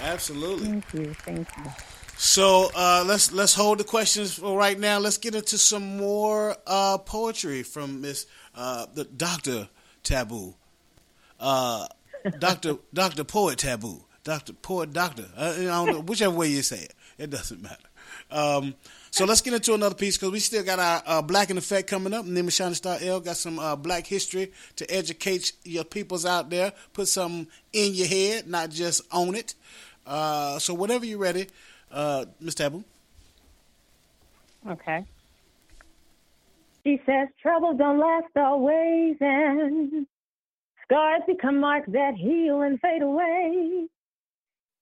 Speaker 4: Absolutely.
Speaker 10: Thank you. Thank you.
Speaker 4: So uh, let's let's hold the questions for right now. Let's get into some more uh, poetry from Miss uh, the Doctor Tabu, uh, Doctor Doctor Poet Tabu, Doctor Poet Doctor. Uh, know whichever way you say it. It doesn't matter. Um, so let's get into another piece because we still got our uh, Black in Effect coming up. Name is Shining Star L. Got some uh, Black history to educate your peoples out there. Put something in your head, not just own it. Uh, so whenever you're ready, uh, Miss Tabu.
Speaker 10: Okay. She says trouble don't last always, and scars become marks that heal and fade away.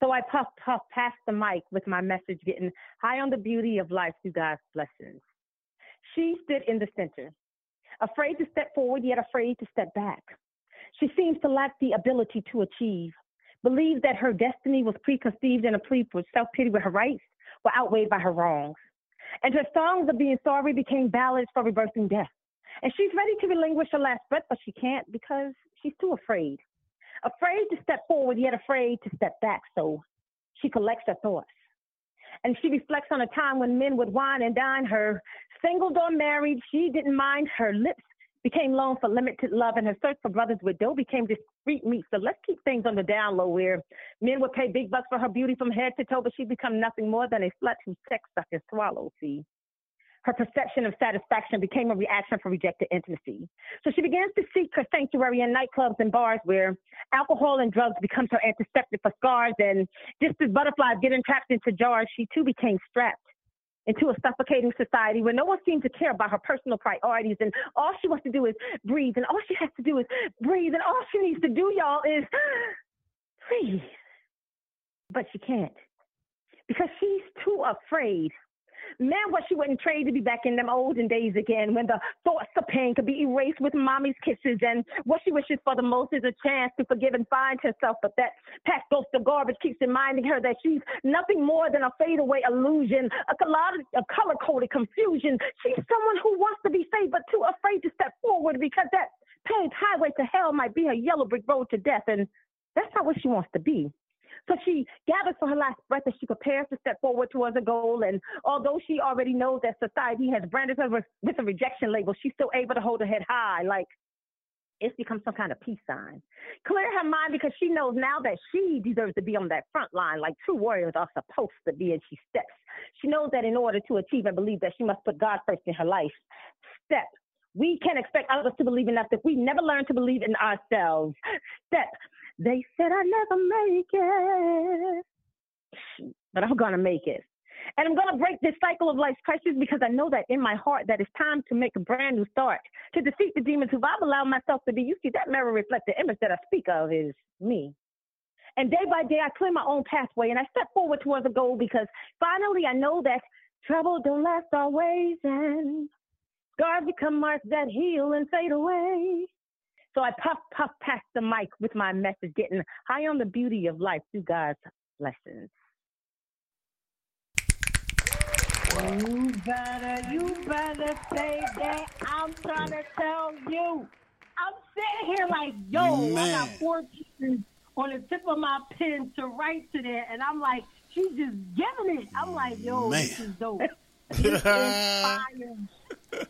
Speaker 10: So I puff puff past the mic with my message getting high on the beauty of life through God's blessings. She stood in the center, afraid to step forward, yet afraid to step back. She seems to lack the ability to achieve, believed that her destiny was preconceived and a plea for self pity with her rights were outweighed by her wrongs. And her songs of being sorry became ballads for reversing death. And she's ready to relinquish her last breath, but she can't because she's too afraid. Afraid to step forward, yet afraid to step back. So she collects her thoughts. And she reflects on a time when men would wine and dine her. Single or married, she didn't mind. Her lips became loan for limited love, and her search for brothers with dough became discreet meat. So let's keep things on the down low where men would pay big bucks for her beauty from head to toe, but she'd become nothing more than a slut whose sex suck and swallow. See, her perception of satisfaction became a reaction for rejected intimacy. So she begins to seek her sanctuary in nightclubs and bars where alcohol and drugs becomes her antiseptic for scars. And just as butterflies get entrapped into jars, she too became strapped into a suffocating society where no one seems to care about her personal priorities. And all she wants to do is breathe. And all she has to do is breathe. And all she needs to do y'all is breathe. But she can't because she's too afraid Man, what she wouldn't trade to be back in them olden days again when the thoughts of pain could be erased with mommy's kisses. And what she wishes for the most is a chance to forgive and find herself. But that past ghost of garbage keeps reminding her that she's nothing more than a fadeaway illusion, a, color, a color coded confusion. She's someone who wants to be saved, but too afraid to step forward because that paved highway to hell might be her yellow brick road to death. And that's not what she wants to be. So she gathers for her last breath as she prepares to step forward towards a goal. And although she already knows that society has branded her with, a rejection label, she's still able to hold her head high, like it's become some kind of peace sign. Clear her mind because she knows now that she deserves to be on that front line like true warriors are supposed to be. And she steps. She knows that in order to achieve and believe that she must put God first in her life. Step. We can't expect others to believe in us if we never learn to believe in ourselves. Step. They said I never make it, but I'm gonna make it. And I'm gonna break this cycle of life's crisis because I know that in my heart that it's time to make a brand new start, to defeat the demons who I've allowed myself to be. You see, that mirror reflects the image that I speak of is me. And day by day, I clear my own pathway and I step forward towards a goal because finally I know that trouble don't last always and scars become marks that heal and fade away. So I puff, puff past the mic with my message, getting high on the beauty of life through God's blessings.
Speaker 9: You better, you better say that. I'm trying to tell you. I'm sitting here like, yo, I got four pieces on the tip of my pen to write to there, and I'm like, she's just giving it. I'm like, yo, this is dope. This is fire.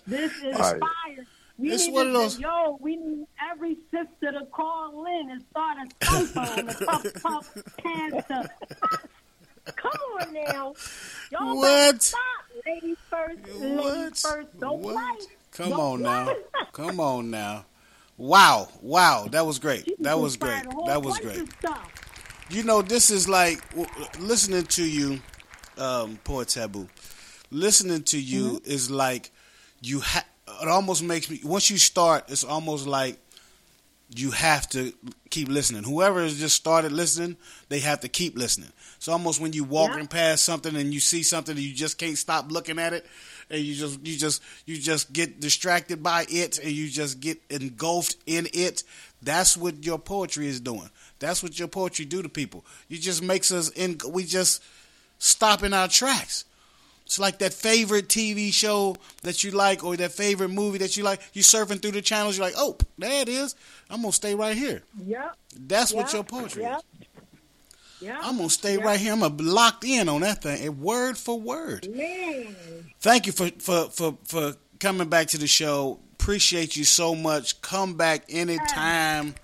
Speaker 9: This is
Speaker 4: Right.
Speaker 9: fire. We
Speaker 4: It's
Speaker 9: need
Speaker 4: one
Speaker 9: to
Speaker 4: of those-
Speaker 9: say, yo, we need every sister to call in and start a cipher on the puff puff panther. Come on now. Y'all
Speaker 4: What?
Speaker 9: better stop. Ladies first, ladies
Speaker 4: What?
Speaker 9: first. Don't play.
Speaker 4: Come
Speaker 9: Don't
Speaker 4: on now. Come on now. Wow. Wow. That was great.
Speaker 9: She
Speaker 4: That was great. That was great. You know, this is like listening to you, um, Poet Tabu. Listening to you
Speaker 9: Mm-hmm.
Speaker 4: is like you ha- it almost makes me once you start, it's almost like you have to keep listening. Whoever has just started listening, they have to keep listening. It's almost when you walking past something and you see something and you just can't stop looking at it, and you just you just you just get distracted by it and you just get engulfed in it. That's what your poetry is doing. That's what your poetry do to people. You just makes us in. We just stop in our tracks. It's like that favorite TV show that you like or that favorite movie that you like. You surfing through the channels, you're like, oh, there it is. I'm gonna stay right here.
Speaker 9: Yep.
Speaker 4: That's what your poetry
Speaker 9: Yep.
Speaker 4: is.
Speaker 9: Yep.
Speaker 4: I'm gonna stay
Speaker 9: Yep.
Speaker 4: right here. I'm locked in on that thing, and word for word.
Speaker 9: Man.
Speaker 4: Thank you for for for for coming back to the show. Appreciate you so much. Come back anytime.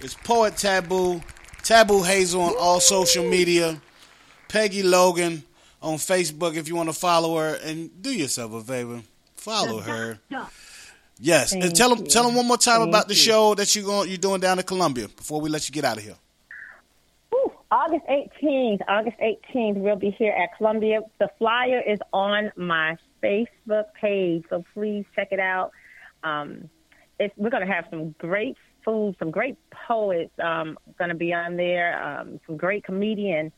Speaker 4: It's Poet Tabu, Tabu Hazel on all social media. Peggy Logan on Facebook if you want to follow her and do yourself a favor. Follow her. Yes, and tell them
Speaker 10: you.
Speaker 4: tell them one more time
Speaker 10: Thank
Speaker 4: about the
Speaker 10: you.
Speaker 4: show that you going you're doing down in Columbia before we let you get out of here.
Speaker 10: Whew, August 18th, August 18th, we'll be here at Columbia. The flyer is on my Facebook page, so please check it out. Um, it's, we're going to have some great food, some great poets um, going to be on there, um, some great comedian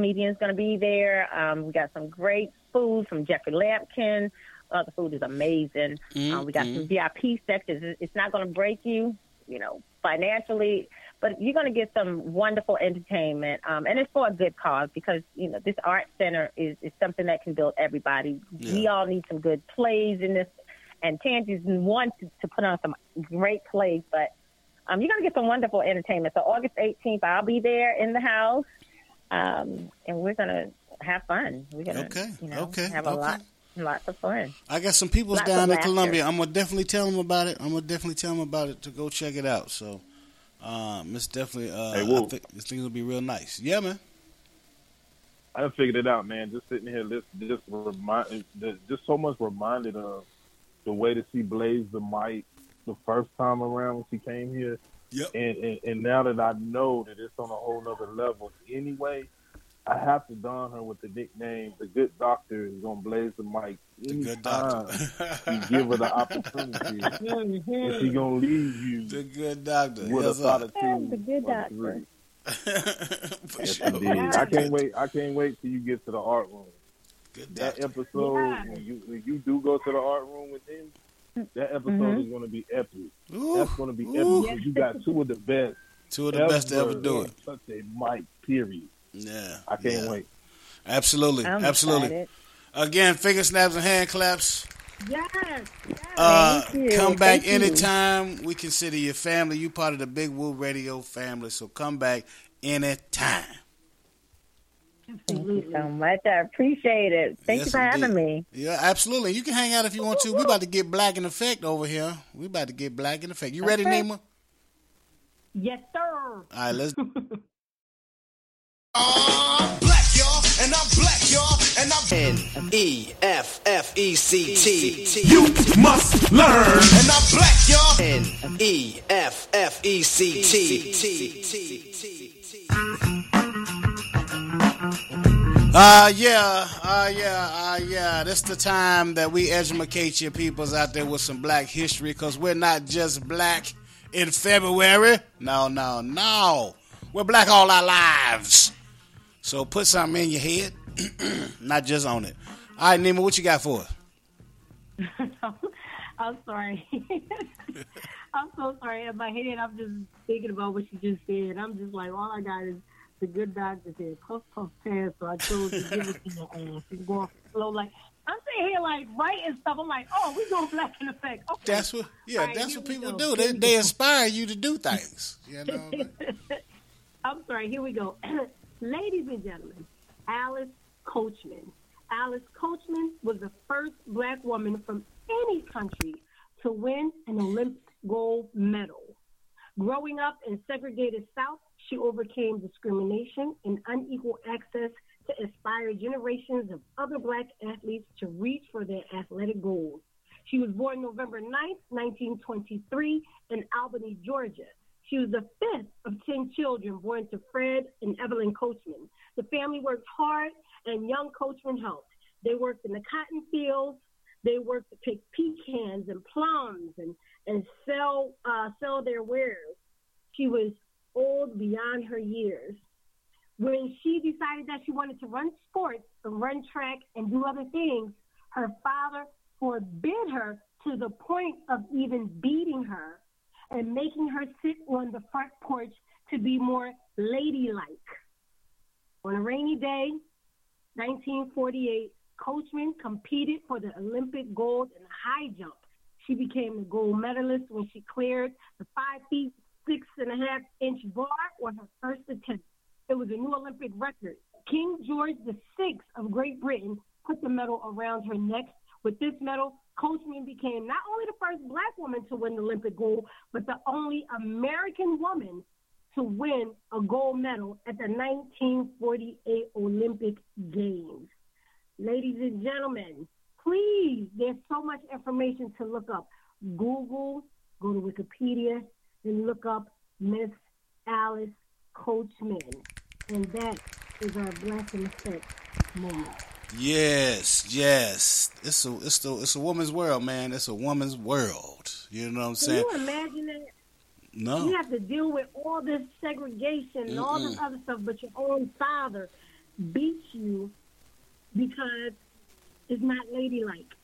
Speaker 10: comedians going to be there. Um, we got some great food from Jeffrey Lampkin. Uh, the food is amazing. Uh, we got some VIP sections. It's- not going to break you, you know, financially, but you're going to get some wonderful entertainment. Um, and it's for a good cause because, you know, this art center is, is something that can build everybody. We all need some good plays in this. And Tangi's one to, to put on some great plays, but um, you're going to get some wonderful entertainment. So August 18th, I'll be there in the house, um, and we're going to have fun. We're going to,
Speaker 4: Okay,
Speaker 10: you know,
Speaker 4: okay,
Speaker 10: have a
Speaker 4: okay.
Speaker 10: lot, lots of fun.
Speaker 4: I got some people
Speaker 10: Lots
Speaker 4: down in
Speaker 10: laughter.
Speaker 4: Columbia. I'm gonna definitely tell them about it. I'm gonna definitely tell them about it to go check it out. So, um, it's definitely. Uh,
Speaker 8: Hey,
Speaker 4: I think this thing will be real nice. Yeah, man.
Speaker 8: I done figured it out, man. Just sitting here, listening, just remind, just so much reminded of the way that she blazed the mic the first time around when she came here.
Speaker 4: Yep.
Speaker 8: And, and and now that I know that it's on a whole other level anyway, I have to don her with the nickname. The good doctor is gonna blaze the mic
Speaker 4: good
Speaker 8: anytime you give her the opportunity. and she gonna leave you
Speaker 4: The good doctor.
Speaker 8: with
Speaker 4: Yes,
Speaker 8: a
Speaker 4: sir.
Speaker 8: solitude.
Speaker 10: The good doctor.
Speaker 8: three.
Speaker 4: For
Speaker 8: Yes,
Speaker 4: sure.
Speaker 8: indeed. I can't wait. I can't wait till you get to the art room.
Speaker 4: Good
Speaker 8: that
Speaker 4: doctor.
Speaker 8: episode
Speaker 9: Yeah.
Speaker 8: when you when you do go to the art room with them, that episode
Speaker 10: Mhm.
Speaker 8: is going to be epic.
Speaker 4: Ooh.
Speaker 8: That's going to be
Speaker 4: Ooh.
Speaker 8: epic. 'cause You got two of the best.
Speaker 4: Two of the best to ever do
Speaker 8: in
Speaker 4: it.
Speaker 8: Such a mic. Period.
Speaker 4: Yeah.
Speaker 8: I can't
Speaker 4: yeah.
Speaker 8: wait.
Speaker 4: Absolutely.
Speaker 10: I'm
Speaker 4: Absolutely.
Speaker 10: excited.
Speaker 4: Again, finger snaps and hand claps.
Speaker 9: Yes. yes.
Speaker 4: Uh,
Speaker 10: Thank you.
Speaker 4: come back
Speaker 10: Thank you.
Speaker 4: anytime. We consider you family. You part of the Big Woo Radio family. So come back anytime.
Speaker 10: Thank you so much. I appreciate it. Thank
Speaker 4: Yes,
Speaker 10: you for having me.
Speaker 4: Yeah, absolutely. You can hang out if you want to. We about to get black in effect over here. We about to get black in effect. You ready,
Speaker 10: Okay.
Speaker 4: Nima?
Speaker 9: Yes, sir.
Speaker 4: All right, let's.
Speaker 3: I'm black, y'all, and I'm black, y'all, and I'm
Speaker 6: N E F F E C T.
Speaker 3: You must learn, and I'm black, y'all.
Speaker 6: N E F F E C T.
Speaker 4: Uh yeah, uh yeah, uh yeah. This the time that we educate your peoples out there with some black history because we're not just black in February. No, no, no. We're black all our lives. So put something in your head, not just on it. All right, Nima, what you got for us?
Speaker 9: I'm sorry. I'm so sorry. In my head, I'm just thinking about what you just said. I'm just like, all I got is the good doctor said, puff, puff, pass. So I chose to give it to your ass. She's going slow. Like, I'm sitting here, like, writing stuff. I'm like, oh, we going black in effect. Okay.
Speaker 4: That's what, yeah,
Speaker 9: right,
Speaker 4: that's what people
Speaker 9: go.
Speaker 4: do. They, they inspire you to do things. You know.
Speaker 9: I'm sorry. Here we go. Ladies and gentlemen, Alice Coachman. Alice Coachman was the first black woman from any country to win an Olympic gold medal. Growing up in segregated South, she overcame discrimination and unequal access to inspire generations of other black athletes to reach for their athletic goals. She was born November 9th, 1923, in Albany, Georgia. She was the fifth of 10 children born to Fred and Evelyn Coachman. The family worked hard, and young Coachman helped. They worked in the cotton fields, they worked to pick pecans and plums and and sell uh, sell their wares. She was old beyond her years. When she decided that she wanted to run sports, and run track, and do other things, her father forbid her to the point of even beating her and making her sit on the front porch to be more ladylike. On a rainy day, 1948, Coachman competed for the Olympic gold in the high jump. She became the gold medalist when she cleared the five feet six and a half inch bar on her first attempt. It was a new Olympic record. King George VI of Great Britain put the medal around her neck. With this medal, Coachman became not only the first black woman to win the Olympic gold, but the only American woman to win a gold medal at the 1948 Olympic Games. Ladies and gentlemen, please, there's so much information to look up. Google, go to Wikipedia, and look up Miss Alice Coachman. And that is our blessing effect moment.
Speaker 4: Yes, yes. It's a it's a it's a woman's world, man. It's a woman's world. You know what I'm saying?
Speaker 9: Can you imagine that?
Speaker 4: No.
Speaker 9: You have to deal with all this segregation and all this other stuff, but your own father beats you because it's not ladylike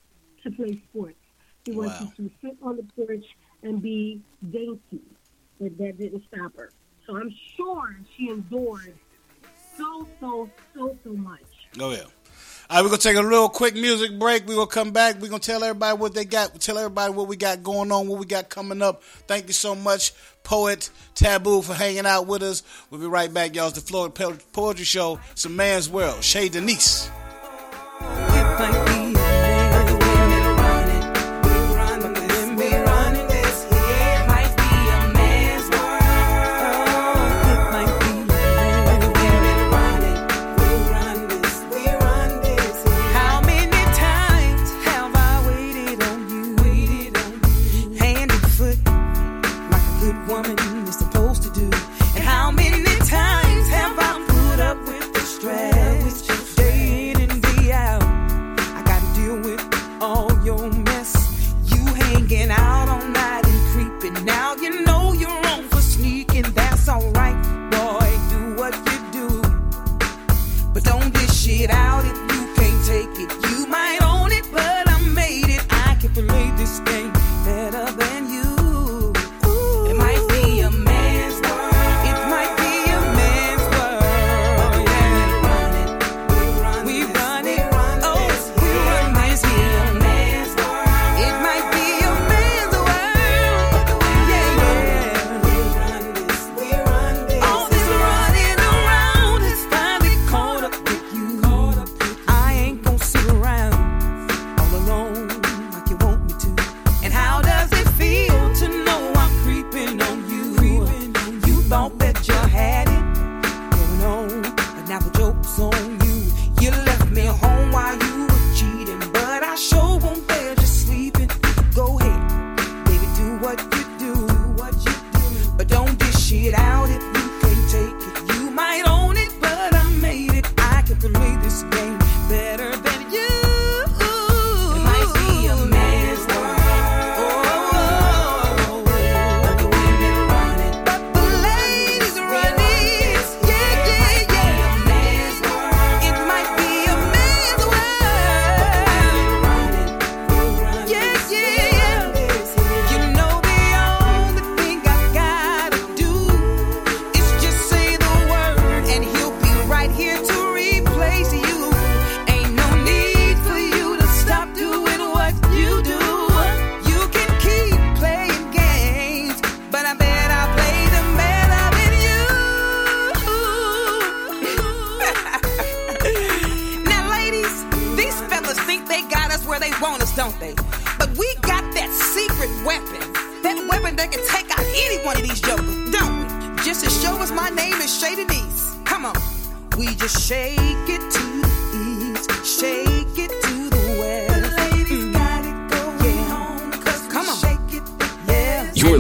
Speaker 9: to play sports. He wants
Speaker 4: Wow.
Speaker 9: you to sit on the porch and be dainty, but that didn't stop her. So I'm sure she endured so, so, so, so much.
Speaker 4: Oh yeah. All right, we're gonna take a real quick music break. We're gonna come back. We're gonna tell everybody what they got. Tell everybody what we got going on, what we got coming up. Thank you so much, Poet Tabu, for hanging out with us. We'll be right back, y'all. It's the Floetic Poetry Show. It's a man's world. Shay Denise.
Speaker 13: How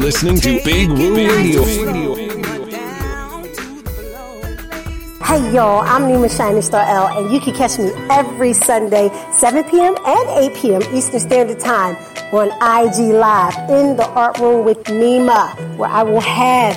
Speaker 14: listening to Big Woo Radio.
Speaker 5: Hey y'all, I'm Nima Shining Star L, and you can catch me every Sunday, 7 p.m. and 8 p.m. Eastern Standard Time on IG Live in the Art Room with Nima, where I will have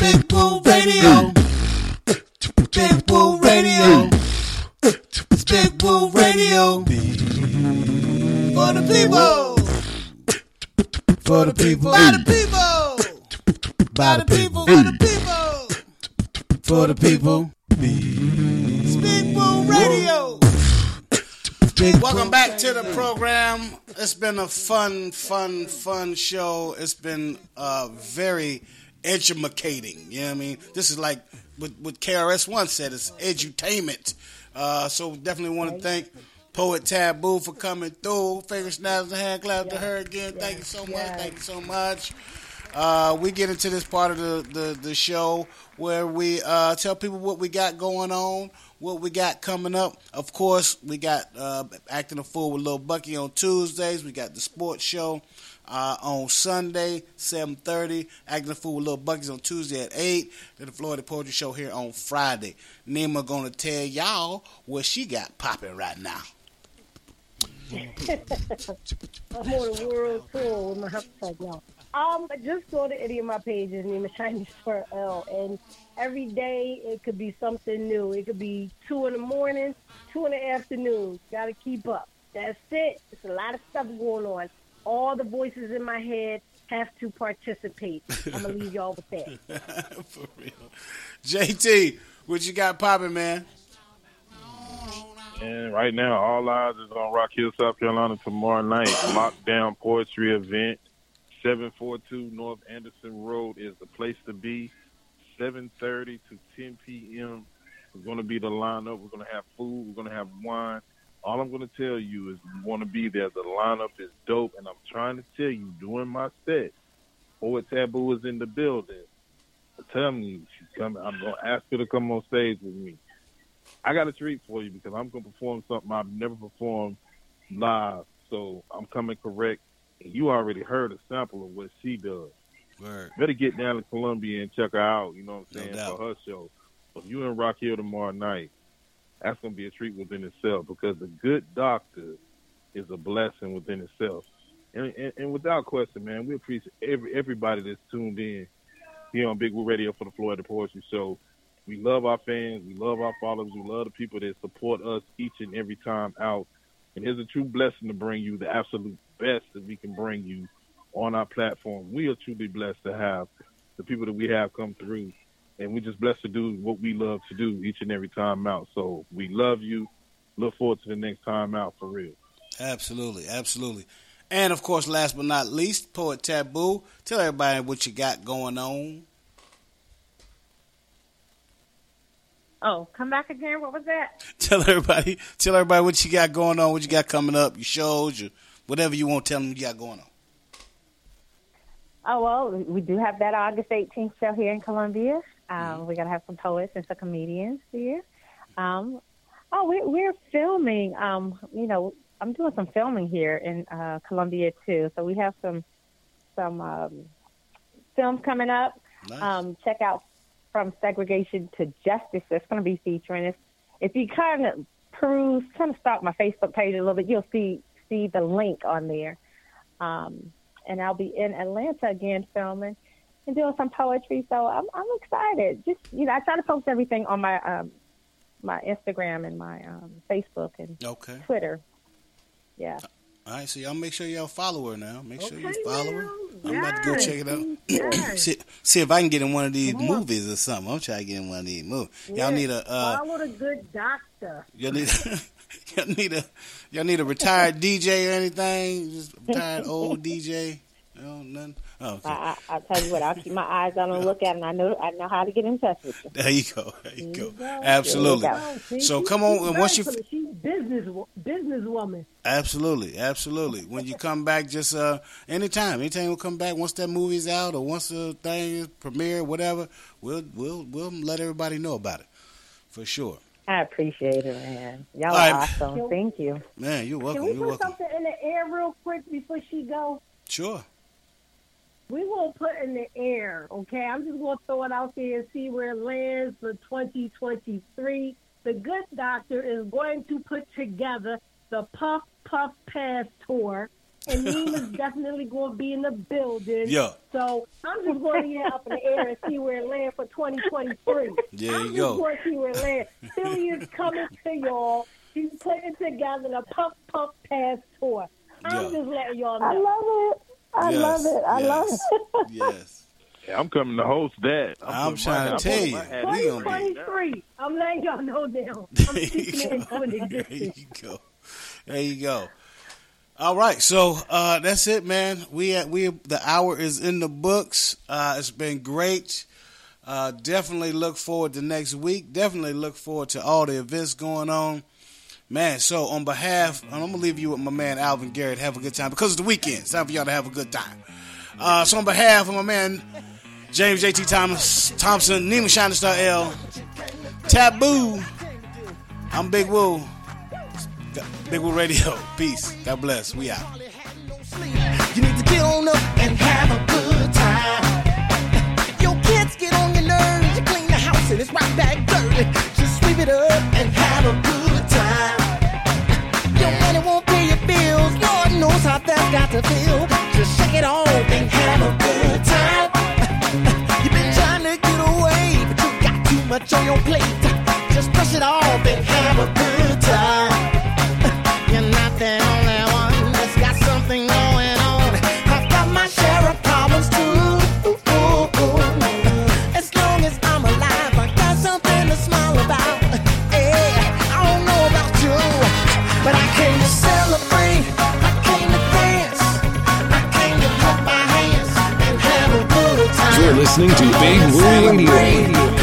Speaker 4: Big Radio. Big Radio. Big Radio. For the people. For the people. By the people. By the people. For the people. For the people. It's Big Radio. Welcome back to the program. It's been a fun, fun, fun show. It's been uh, very educating. You know what I mean? This is like what, what KRS One said. It's edutainment. Uh, so definitely want to thank Poet Tabu for coming through. Finger snaps and hand clap to her again. Thank you so much. Thank you so much. Uh, we get into this part of the, the, the show where we uh, tell people what we got going on, what we got coming up. Of course, we got uh, Acting a Fool with Lil Bucky on Tuesdays. We got the sports show uh, on Sunday, 7.30. Acting a Fool with Lil Bucky's on Tuesday at 8. Then the Floetic Poetry Show here on Friday. Nima going to tell y'all what she got popping right now.
Speaker 9: I'm on a world tour with my hashtag y'all. Um, just go to any of my pages, Nima Shining Star L, and every day it could be something new. It could be two in the morning, two in the afternoon. Got to keep up. That's it. It's a lot of stuff going on. All the voices in my head have to participate. I'm gonna leave y'all with that.
Speaker 4: For real. JT, what you got popping, man?
Speaker 8: And right now, all eyes is on Rock Hill, South Carolina tomorrow night. Lockdown poetry event. 742 North Anderson Road is the place to be. 7:30 to 10 p.m. is going to be the lineup. We're going to have food. We're going to have wine. All I'm going to tell you is you want to be there. The lineup is dope, and I'm trying to tell you during my set, Poet Tabu is in the building. Tell me she's coming. I'm going to ask her to come on stage with me. I got a treat for you because I'm going to perform something I've never performed live. So I'm coming correct. And you already heard a sample of what she does.
Speaker 4: Word.
Speaker 8: Better get down to Columbia and check her out. You know what I'm saying
Speaker 4: doubt.
Speaker 8: for her show. If you in Rock Hill tomorrow night, that's gonna be a treat within itself because the good doctor is a blessing within itself. And, and, and without question, man, we appreciate every everybody that's tuned in here on Big Woo Radio for the Floetic Poetry Show. We love our fans, we love our followers, we love the people that support us each and every time out. And it's a true blessing to bring you the absolute best that we can bring you on our platform. We are truly blessed to have the people that we have come through, and we're just blessed to do what we love to do each and every time out. So we love you. Look forward to the next time out for real.
Speaker 4: Absolutely, absolutely. And of course, last but not least, Poet Tabu. Tell everybody what you got going on.
Speaker 10: Oh, come back again. What was that?
Speaker 4: Tell everybody, tell everybody what you got going on, what you got coming up, your shows, your whatever you want. to Tell them you got going on.
Speaker 10: Oh well, we do have that August 18th show here in Columbia. Um, We're gonna have some poets and some comedians here. Um, oh, we're, we're filming. Um, you know, I'm doing some filming here in uh, Columbia too. So we have some some um, films coming up.
Speaker 4: Nice.
Speaker 10: Um, check out from segregation to justice. That's going to be featuring us. If you kind of peruse, kind of stalk my Facebook page a little bit, you'll see see the link on there. Um, and I'll be in Atlanta again filming and doing some poetry. So I'm I'm excited. Just you know, I try to post everything on my um my Instagram and my um Facebook and
Speaker 4: Okay.
Speaker 10: Twitter. Yeah.
Speaker 4: All right, so y'all make sure y'all follow her now. Make sure you
Speaker 10: Okay,
Speaker 4: follow her. I'm about to go check it out.
Speaker 10: yes.
Speaker 4: see, see if I can get in one of these movies or something. I'm trying to get in one of these movies. Y'all need a uh,
Speaker 9: follow the good doctor.
Speaker 4: y'all need y'all need a y'all need a retired DJ or anything. Just retired old DJ. No, nothing. Oh, okay.
Speaker 10: I, I, I'll tell you what. I'll keep my eyes on and look at, it, and I know I know how to get in touch with you.
Speaker 4: There you go. There you go.
Speaker 10: go.
Speaker 4: Absolutely.
Speaker 10: There you
Speaker 9: Oh, see,
Speaker 4: So come on, and once you
Speaker 9: very- she's business businesswoman.
Speaker 4: Absolutely, absolutely. When you come back, just uh, anytime, anytime you come back, once that movie's out or once the thing is premiere, whatever, we'll we'll we'll let everybody know about it for sure.
Speaker 10: I appreciate it, man. Y'all
Speaker 4: All
Speaker 10: are
Speaker 4: right.
Speaker 10: awesome. Thank you.
Speaker 4: Man, you're welcome.
Speaker 9: Can we
Speaker 4: You're
Speaker 9: put
Speaker 4: welcome.
Speaker 9: something in the air real quick before she go?
Speaker 4: Sure.
Speaker 9: We will put in the air, okay? I'm just going to throw it out there and see where it lands for 2023. The Good Doctor is going to put together the Puff Puff Pass Tour, and Nima's definitely going to be in the building.
Speaker 4: Yeah.
Speaker 9: So I'm just going to get up in the air and see where it lands for 2023.
Speaker 4: There
Speaker 9: I'm
Speaker 4: you
Speaker 9: just
Speaker 4: go.
Speaker 9: going to see where it lands. Philly is coming to y'all. She's putting together the Puff Puff Pass Tour. I'm
Speaker 8: Yeah.
Speaker 9: just letting y'all know.
Speaker 10: I love it. I
Speaker 8: Yes,
Speaker 10: love it. I love
Speaker 8: yes,
Speaker 10: it.
Speaker 4: Yes.
Speaker 8: Yeah, I'm coming to host that.
Speaker 4: I'm
Speaker 8: putting
Speaker 4: trying
Speaker 8: my-
Speaker 4: to tell
Speaker 8: I'm
Speaker 4: you,
Speaker 8: putting my hat in.
Speaker 9: 2023. I'm letting y'all know now. I'm speaking it into an
Speaker 4: There you go. There you go. All right, so uh, that's it, man. We at, we the hour is in the books. Uh, it's been great. Uh, definitely look forward to next week. Definitely look forward to all the events going on, man. So on behalf, I'm gonna leave you with my man Alvin Garrett. Have a good time because it's the weekend. It's time for y'all to have a good time. Uh, so on behalf of my man James JT Thomas Thompson, Nima Shining Star L, Tabu. I'm Big Woo. Big Woo Radio. Peace. God bless. We out.
Speaker 3: You need to get on up and have a good time. Your kids get on your nerves, you clean the house and it's right back dirty. Just sweep it up and have a good on your plate. Just brush it off and have a good time.
Speaker 14: Listening to Big Woo Radio.